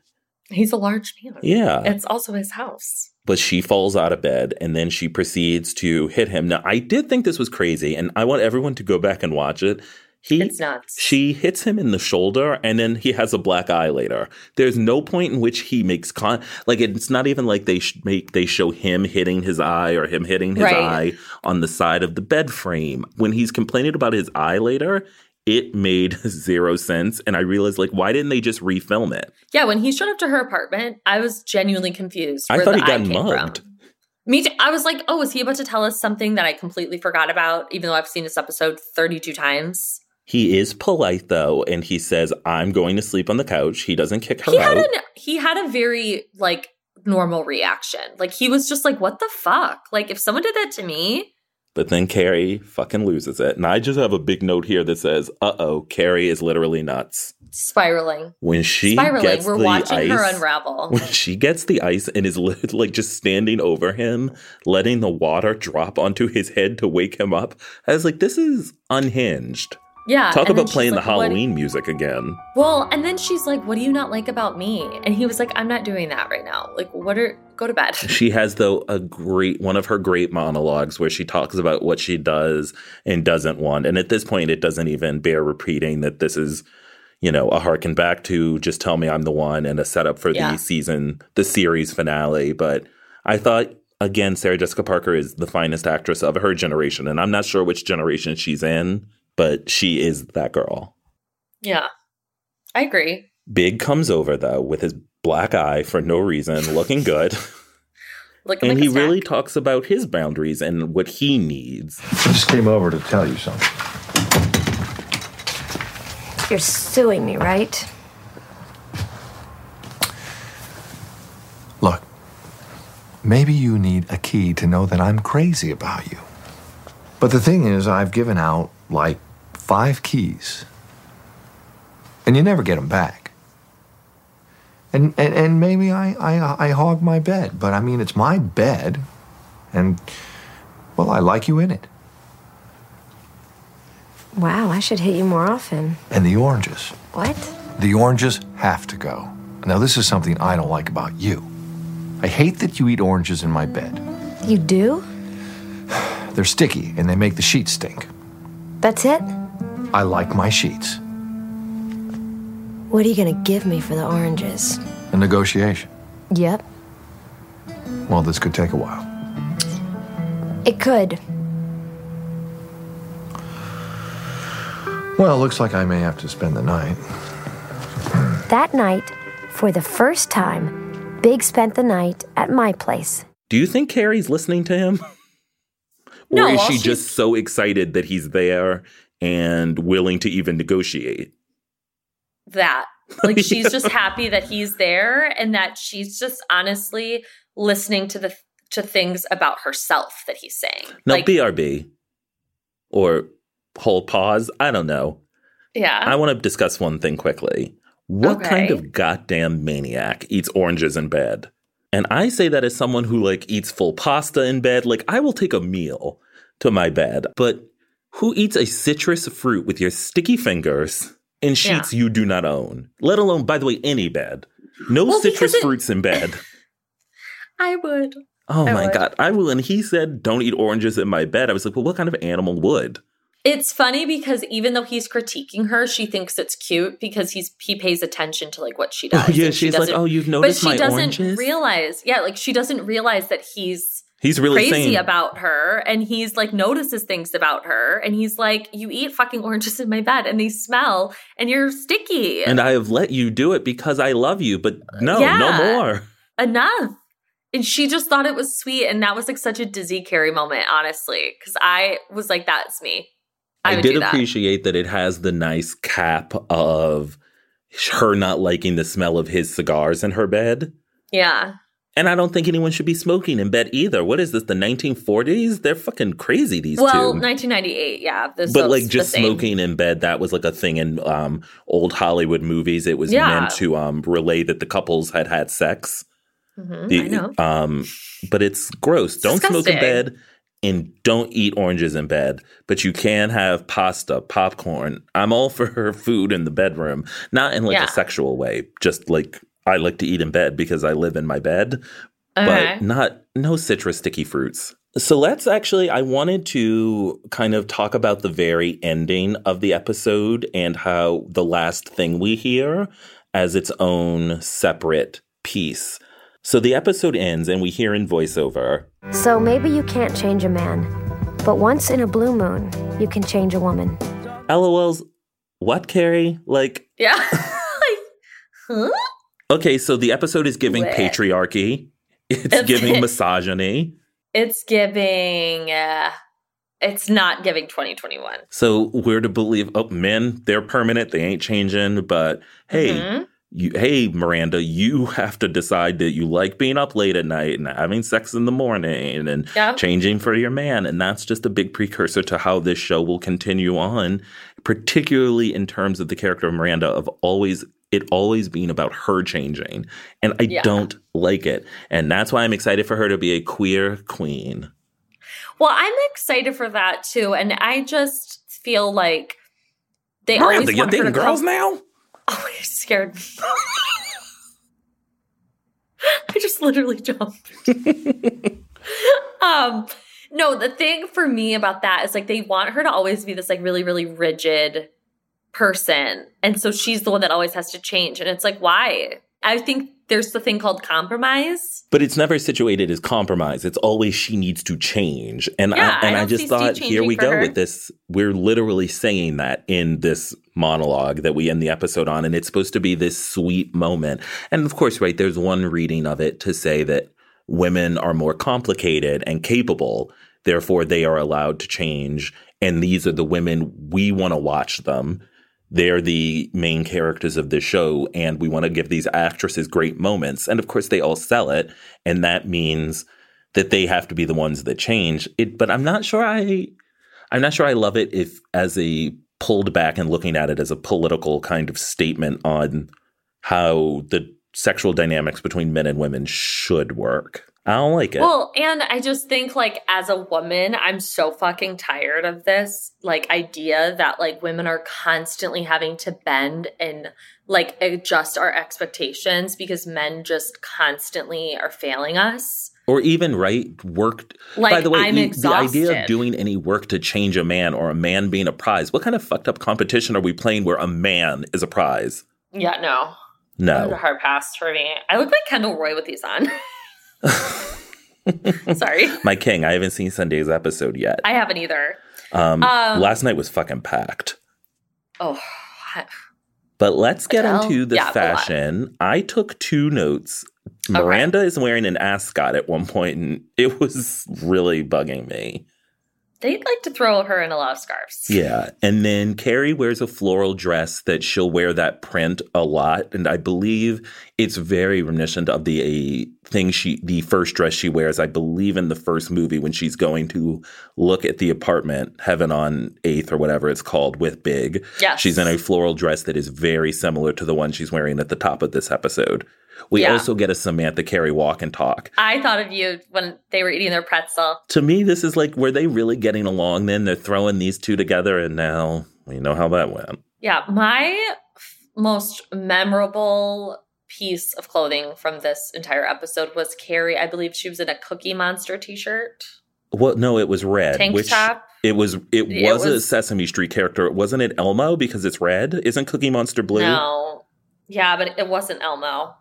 B: He's a large man.
C: Yeah.
B: It's also his house.
C: But she falls out of bed and then she proceeds to hit him. Now, I did think this was crazy, and I want everyone to go back and watch it. He,
B: It's nuts.
C: She hits him in the shoulder, and then he has a black eye later. There's no point in which he makes con like it's not even like they sh- make they show him hitting his eye or him hitting his
B: Right.
C: eye on the side of the bed frame. When he's complaining about his eye later, it made *laughs* zero sense, and I realized like why didn't they just refilm it?
B: Yeah, when he showed up to her apartment, I was genuinely confused.
C: I thought he got mugged.
B: From. Me too. I was like, oh, is he about to tell us something that I completely forgot about, even though I've seen this episode 32 times?
C: He is polite though, and he says, "I'm going to sleep on the couch." He doesn't kick her
B: He
C: out.
B: had an he had a very like normal reaction. Like he was just like, what the fuck? Like if someone did that to me,
C: But then Carrie fucking loses it. And I just have a big note here that says, uh oh, Carrie is literally nuts.
B: spiraling.
C: When she
B: spiraling.
C: gets
B: We're
C: the
B: watching
C: ice,
B: her unravel. *laughs*
C: When she gets the ice and is like just standing over him, letting the water drop onto his head to wake him up, I was like, this is unhinged.
B: Yeah.
C: Talk about playing the
B: like, what-
C: Halloween music again.
B: Well, and then she's like, "What do you not like about me?" And he was like, "I'm not doing that right now. Like, what are go to bed."
C: She *laughs* has though a great one of her great monologues where she talks about what she does and doesn't want. And at this point it doesn't even bear repeating that this is, you know, a harken back to just tell me I'm the one and a setup for
B: Yeah.
C: the season, the series finale. But I thought again, Sarah Jessica Parker is the finest actress of her generation. And I'm not sure which generation she's in, but she is that girl.
B: yeah, I agree.
C: Big comes over though with his black eye for no reason, looking good. *laughs*
B: Looking
C: and
B: like
C: he really talks about his boundaries and what he needs.
N: I just came over to tell you something.
D: You're suing me, right?
N: Look, maybe you need a key to know that I'm crazy about you. But the thing is, I've given out like five keys, and you never get them back. And, and, and maybe I, I, I hog my bed, but I mean, it's my bed, and, well, I like you in it.
D: Wow, I should hit you more often.
N: And the oranges.
D: What?
N: The oranges have to go. Now, this is something I don't like about you. I hate that you eat oranges in my bed.
D: You do?
N: They're sticky and they make the sheets stink.
D: That's it?
N: I like my sheets.
D: What are you gonna give me for the oranges?
N: A negotiation.
D: Yep,
N: Well, this could take a while.
D: it could.
N: Well, it looks like I may have to spend the night.
D: That night, for the first time, Big spent the night at my place.
C: Do you think Carrie's listening to him? *laughs*
B: No,
C: or is she just so excited that he's there and willing to even negotiate?
B: that. Like *laughs* she's just happy that he's there and that she's just honestly listening to the to things about herself that he's saying.
C: No,
B: like
C: BRB. Or hold pause. I don't know.
B: yeah.
C: I want to discuss one thing quickly. What kind of goddamn maniac eats oranges in bed? And I say that as someone who like eats full pasta in bed. Like I will take a meal to my bed, but who eats a citrus fruit with your sticky fingers in sheets you do not own? Let alone, by the way, any bed. No
B: Well,
C: citrus
B: it-
C: fruits in bed. *laughs*
B: I would.
C: Oh
B: I
C: my
B: would.
C: god, I will. And he said, "Don't eat oranges in my bed." I was like, "Well, what kind of animal would?"
B: It's funny because even though he's critiquing her, she thinks it's cute because he's he pays attention to like what she oh, does.
C: Oh, yeah,
B: and she
C: like, "Oh, you've noticed
B: but she
C: my
B: doesn't
C: oranges?"
B: realize. Yeah, like she doesn't realize that he's
C: He's really
B: crazy
C: saying,
B: about her, and he's like notices things about her, and he's like, "You eat fucking oranges in my bed, and they smell, and you're sticky."
C: and I have let you do it because I love you, but no,
B: Yeah.
C: no more.
B: enough. And she just thought it was sweet, and that was like such a Dizzy Carrie moment, honestly, because I was like, "That's me." I,
C: I, did
B: do that.
C: appreciate that it has the nice cap of her not liking the smell of his cigars in her bed.
B: Yeah.
C: And I don't think anyone should be smoking in bed either. What is this, the 1940s? They're fucking crazy, these
B: well,
C: two.
B: 1998, yeah. This
C: but like just smoking in bed, that was like a thing in um, old Hollywood movies. It was
B: Yeah.
C: meant to um, relay that the couples had had sex.
B: Mhm,
C: The-
B: I know.
C: Um, but it's gross. Don't smoke in bed and don't eat oranges in bed. But you can have pasta, popcorn. I'm all for food in the bedroom, not in like
B: Yeah.
C: a sexual way. Just like I like to eat in bed because I live in my bed,
B: Okay.
C: but not no citrus sticky fruits. So let's actually, I wanted to kind of talk about the very ending of the episode and how the last thing we hear as its own separate piece. So the episode ends and we hear in voiceover,
D: So maybe you can't change a man, but once in a blue moon, you can change a woman.
C: LOL's, what, Carrie? Like,
B: Yeah. *laughs* like, huh?
C: Okay, so the episode is giving
B: Bleh.
C: patriarchy, it's giving *laughs* misogyny.
B: It's giving. Uh, it's not giving 2021.
C: So we're to believe, oh, men, they're permanent, they ain't changing. But hey,
B: Mhm.
C: you, hey, Miranda, you have to decide that you like being up late at night and having sex in the morning and
B: Yep.
C: changing for your man. And that's just a big precursor to how this show will continue on, particularly in terms of the character of Miranda of always it always being about her changing. And I
B: Yeah.
C: don't like it. And that's why I'm excited for her to be a queer queen.
B: Well, I'm excited for that too, and I just feel like they
C: Miranda,
B: always want
C: dating girls now? *laughs*
B: Oh, it scared me. *laughs* I just literally jumped. *laughs* um, no, the thing for me about that is like they want her to always be this like really, really rigid person. And so she's the one that always has to change. And it's like, why? I think there's the thing called compromise.
C: But it's never situated as compromise. It's always she needs to change. And
B: Yeah,
C: I and
B: I
C: I, just thought here we go
B: her.
C: with this. We're literally saying that in this monologue that we end the episode on and it's supposed to be this sweet moment. And of course, right, there's one reading of it to say that women are more complicated and capable, therefore they are allowed to change and these are the women we want to watch them they're the main characters of the show and we want to give these actresses great moments and of course they all sell it and that means that they have to be the ones that change. It but i'm not sure i i'm not sure i love it if as a pulled back and looking at it as a political kind of statement on how the sexual dynamics between men and women should work i don't like it
B: Well, and I just think like as a woman, I'm so fucking tired of this like idea that like women are constantly having to bend and like adjust our expectations because men just constantly are failing us.
C: Or even right work.
B: Like,
C: by the way,
B: I'm
C: the, the idea of doing any work to change a man or a man being a prize. What kind of fucked up competition are we playing where a man is a prize?
B: Yeah, no. That was a
C: No.
B: hard pass for me. I look like Kendall Roy with these on. *laughs* *laughs* Sorry.
C: My king, I haven't seen Sunday's episode yet.
B: I haven't either.
C: Um,
B: Um,
C: last night was fucking packed.
B: Oh,
C: But let's get into the
B: Yeah,
C: fashion. I took two notes. Miranda is wearing an ascot at one point, and it was really bugging me.
B: They'd like to throw her in a lot of scarves.
C: Yeah. And then Carrie wears a floral dress that she'll wear that print a lot. And I believe it's very reminiscent of the thing she, the first dress she wears, I believe in the first movie when she's going to look at the apartment, Heaven on Eighth or whatever it's called, with Big.
B: Yes.
C: She's in a floral dress that is very similar to the one she's wearing at the top of this episode. We
B: Yeah.
C: also get a Samantha Carrie walk and talk.
B: I thought of you when they were eating their pretzel.
C: To me, this is like, were they really getting along then? They're throwing these two together, and now we know how that went.
B: Yeah, my f- most memorable piece of clothing from this entire episode was Carrie. I believe she was in a Cookie Monster t-shirt.
C: Well, no, it was red.
B: Tank
C: which
B: top?
C: It was. It,
B: It
C: was, a Sesame Street character. Wasn't it Elmo because it's red? Isn't Cookie Monster blue?
B: No. Yeah, but it wasn't Elmo.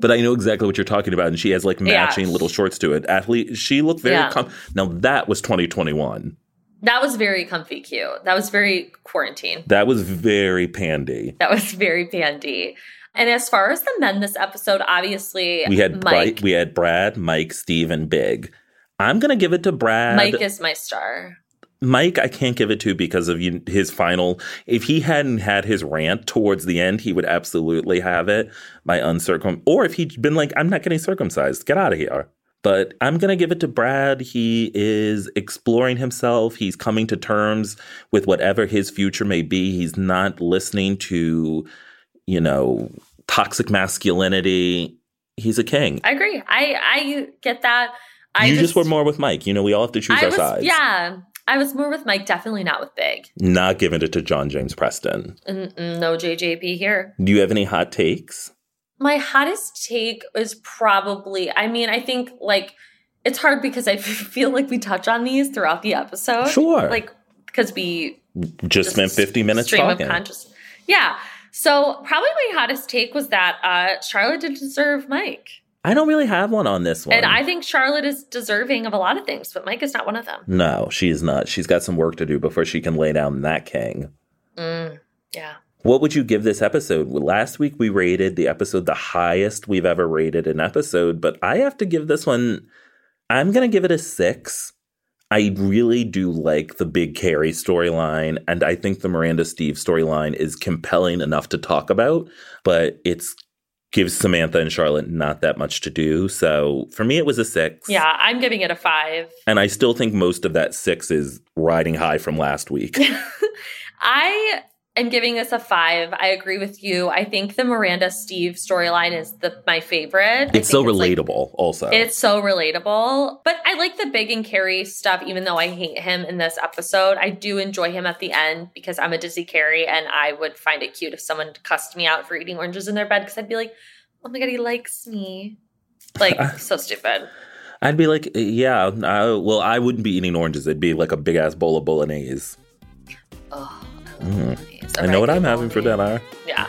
C: But I know exactly what you're talking about, and she has like
B: Yeah.
C: matching little shorts to it. Athlete. She looked very.
B: Yeah.
C: Com- now that was 2021.
B: That was very comfy cute. That was very quarantine.
C: That was very pandy.
B: That was very pandy. And as far as the men this episode, obviously
C: We had
B: Mike.
C: Bri- we had Brad, Mike, Steve, and Big. I'm gonna give it to Brad.
B: Mike is my star.
C: Mike, I can't give it to because of his final. If he hadn't had his rant towards the end, he would absolutely have it. My uncircum, or if he'd been like, "I'm not getting circumcised, get out of here." But I'm gonna give it to Brad. He is exploring himself. He's coming to terms with whatever his future may be. He's not listening to, you know, toxic masculinity. He's a king.
B: I agree. I I get that. I
C: you just, were more with Mike. You know, we all have to choose
B: I
C: our
B: was
C: sides.
B: yeah. I was more with Mike, definitely not with Big.
C: Not giving it to John James Preston.
B: Mm-mm, no JJP here.
C: Do you have any hot takes?
B: My hottest take is probably, I mean, I think like it's hard because I *laughs* feel like we touch on these throughout the episode.
C: Sure.
B: Like, because we
C: Just, spent 50 minutes
B: stream
C: talking.
B: of conscious. Yeah. So probably my hottest take was that uh, Charlotte didn't deserve Mike.
C: I don't really have one on this one.
B: And I think Charlotte is deserving of a lot of things, but Mike is not one of them.
C: no, she's not. She's got some work to do before she can lay down that king.
B: Mm, yeah.
C: What would you give this episode? Last week we rated the episode the highest we've ever rated an episode, but I have to give this one, I'm going to give it a six. I really do like the Big Carrie storyline, and I think the Miranda Steve storyline is compelling enough to talk about, but it's gives Samantha and Charlotte not that much to do. So for me, it was a six.
B: Yeah, I'm giving it a five.
C: And I still think most of that six is riding high from last week. *laughs*
B: I am giving this a five. I agree with you. I think the Miranda Steve storyline is the my favorite.
C: It's so
B: like-
C: relatable, also.
B: It's so relatable. But I like the Big and Carrie stuff, even though I hate him in this episode. I do enjoy him at the end because I'm a Dizzy Carrie and I would find it cute if someone cussed me out for eating oranges in their bed because I'd be like, oh my God, he likes me. Like, *laughs* so stupid.
C: I'd be like, yeah, I, well, I wouldn't be eating oranges. It'd be like a big ass bowl of bolognese.
B: Oh,
C: Mm. I know what I'm having for dinner.
B: yeah.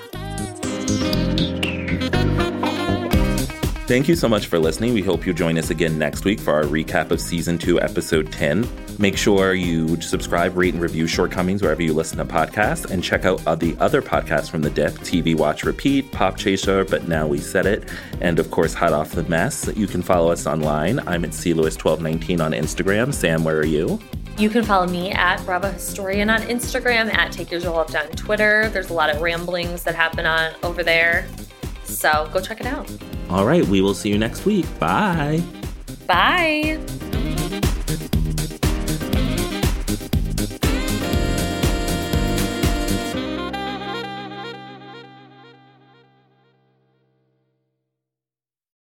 C: Thank you so much for listening. We hope you join us again next week for our recap of season two, episode 10. Make sure you subscribe, rate, and review Shortcomings wherever you listen to podcasts, and check out the other podcasts from the Dipp TV Watch Repeat, Pop Chaser, But Now We Said It, and of course, Hot Off the Mess. You can follow us online. I'm at CLewis1219 on Instagram. Sam, where are you?
B: You can follow me at Bravo Historian on Instagram, at Take Your Zoloft on Twitter. There's a lot of ramblings that happen on over there. So go check it out.
C: All right, we will see you next week. Bye.
B: Bye.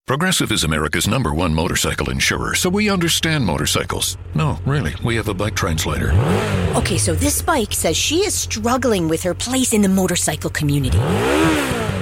O: Progressive is America's number one motorcycle insurer, so we understand motorcycles. No, really, we have a bike translator.
P: Okay, so this bike says she is struggling with her place in the motorcycle community.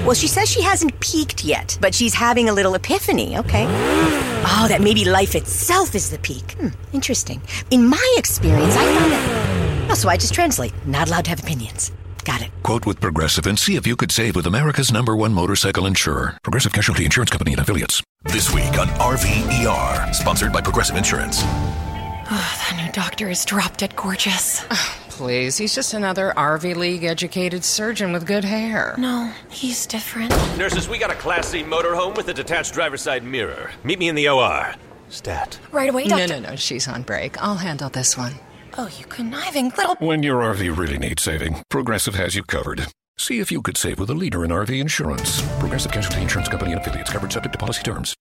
P: Well, she says she hasn't peaked yet, but she's having a little epiphany, okay? Oh, that maybe life itself is the peak. Hmm, interesting. In my experience, I found that. Oh, so I just translate. Not allowed to have opinions. Got it.
O: Quote with Progressive and see if you could save with America's number one motorcycle insurer, Progressive Casualty Insurance Company and affiliates. This week on RVER, sponsored by Progressive Insurance.
Q: Oh, that new doctor is drop dead gorgeous.
R: Please, he's just another RV League educated surgeon with good hair.
Q: No, he's different.
S: Nurses, we got a Class C motorhome with a detached driver's side mirror. Meet me in the OR. Stat.
Q: Right away, doctor.
R: No, no, no, she's on break. I'll handle this one.
Q: Oh, you conniving little.
O: When your RV really needs saving, Progressive has you covered. See if you could save with a leader in RV insurance. Progressive Casualty Insurance Company and affiliates covered subject to policy terms.